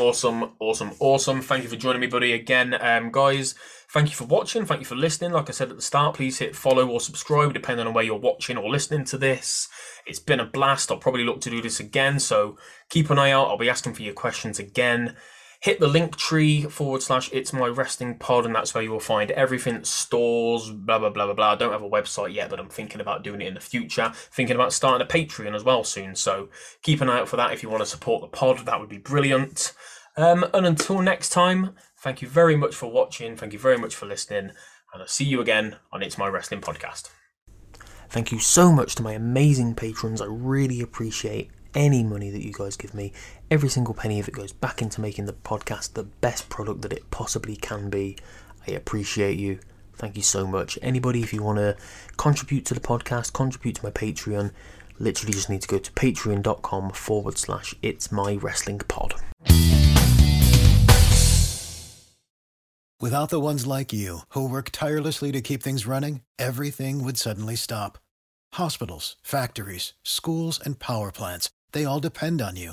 Awesome, awesome, awesome. Thank you for joining me, buddy. Again, um, guys, thank you for watching. Thank you for listening. Like I said at the start, please hit follow or subscribe, depending on where you're watching or listening to this. It's been a blast. I'll probably look to do this again, so keep an eye out. I'll be asking for your questions again. Hit the link tree forward slash it's my wrestling pod, and that's where you will find everything stores, blah blah blah blah blah. I don't have a website yet, but I'm thinking about doing it in the future. Thinking about starting a Patreon as well soon. So keep an eye out for that if you want to support the pod. That would be brilliant. Um, and until next time, thank you very much for watching. Thank you very much for listening. And I'll see you again on It's My Wrestling Podcast. Thank you so much to my amazing patrons. I really appreciate any money that you guys give me. Every single penny of it goes back into making the podcast the best product that it possibly can be. I appreciate you. Thank you so much. Anybody, if you want to contribute to the podcast, contribute to my Patreon, literally just need to go to patreon.com forward slash it's my wrestling pod. Without the ones like you, who work tirelessly to keep things running, everything would suddenly stop. Hospitals, factories, schools, and power plants, they all depend on you.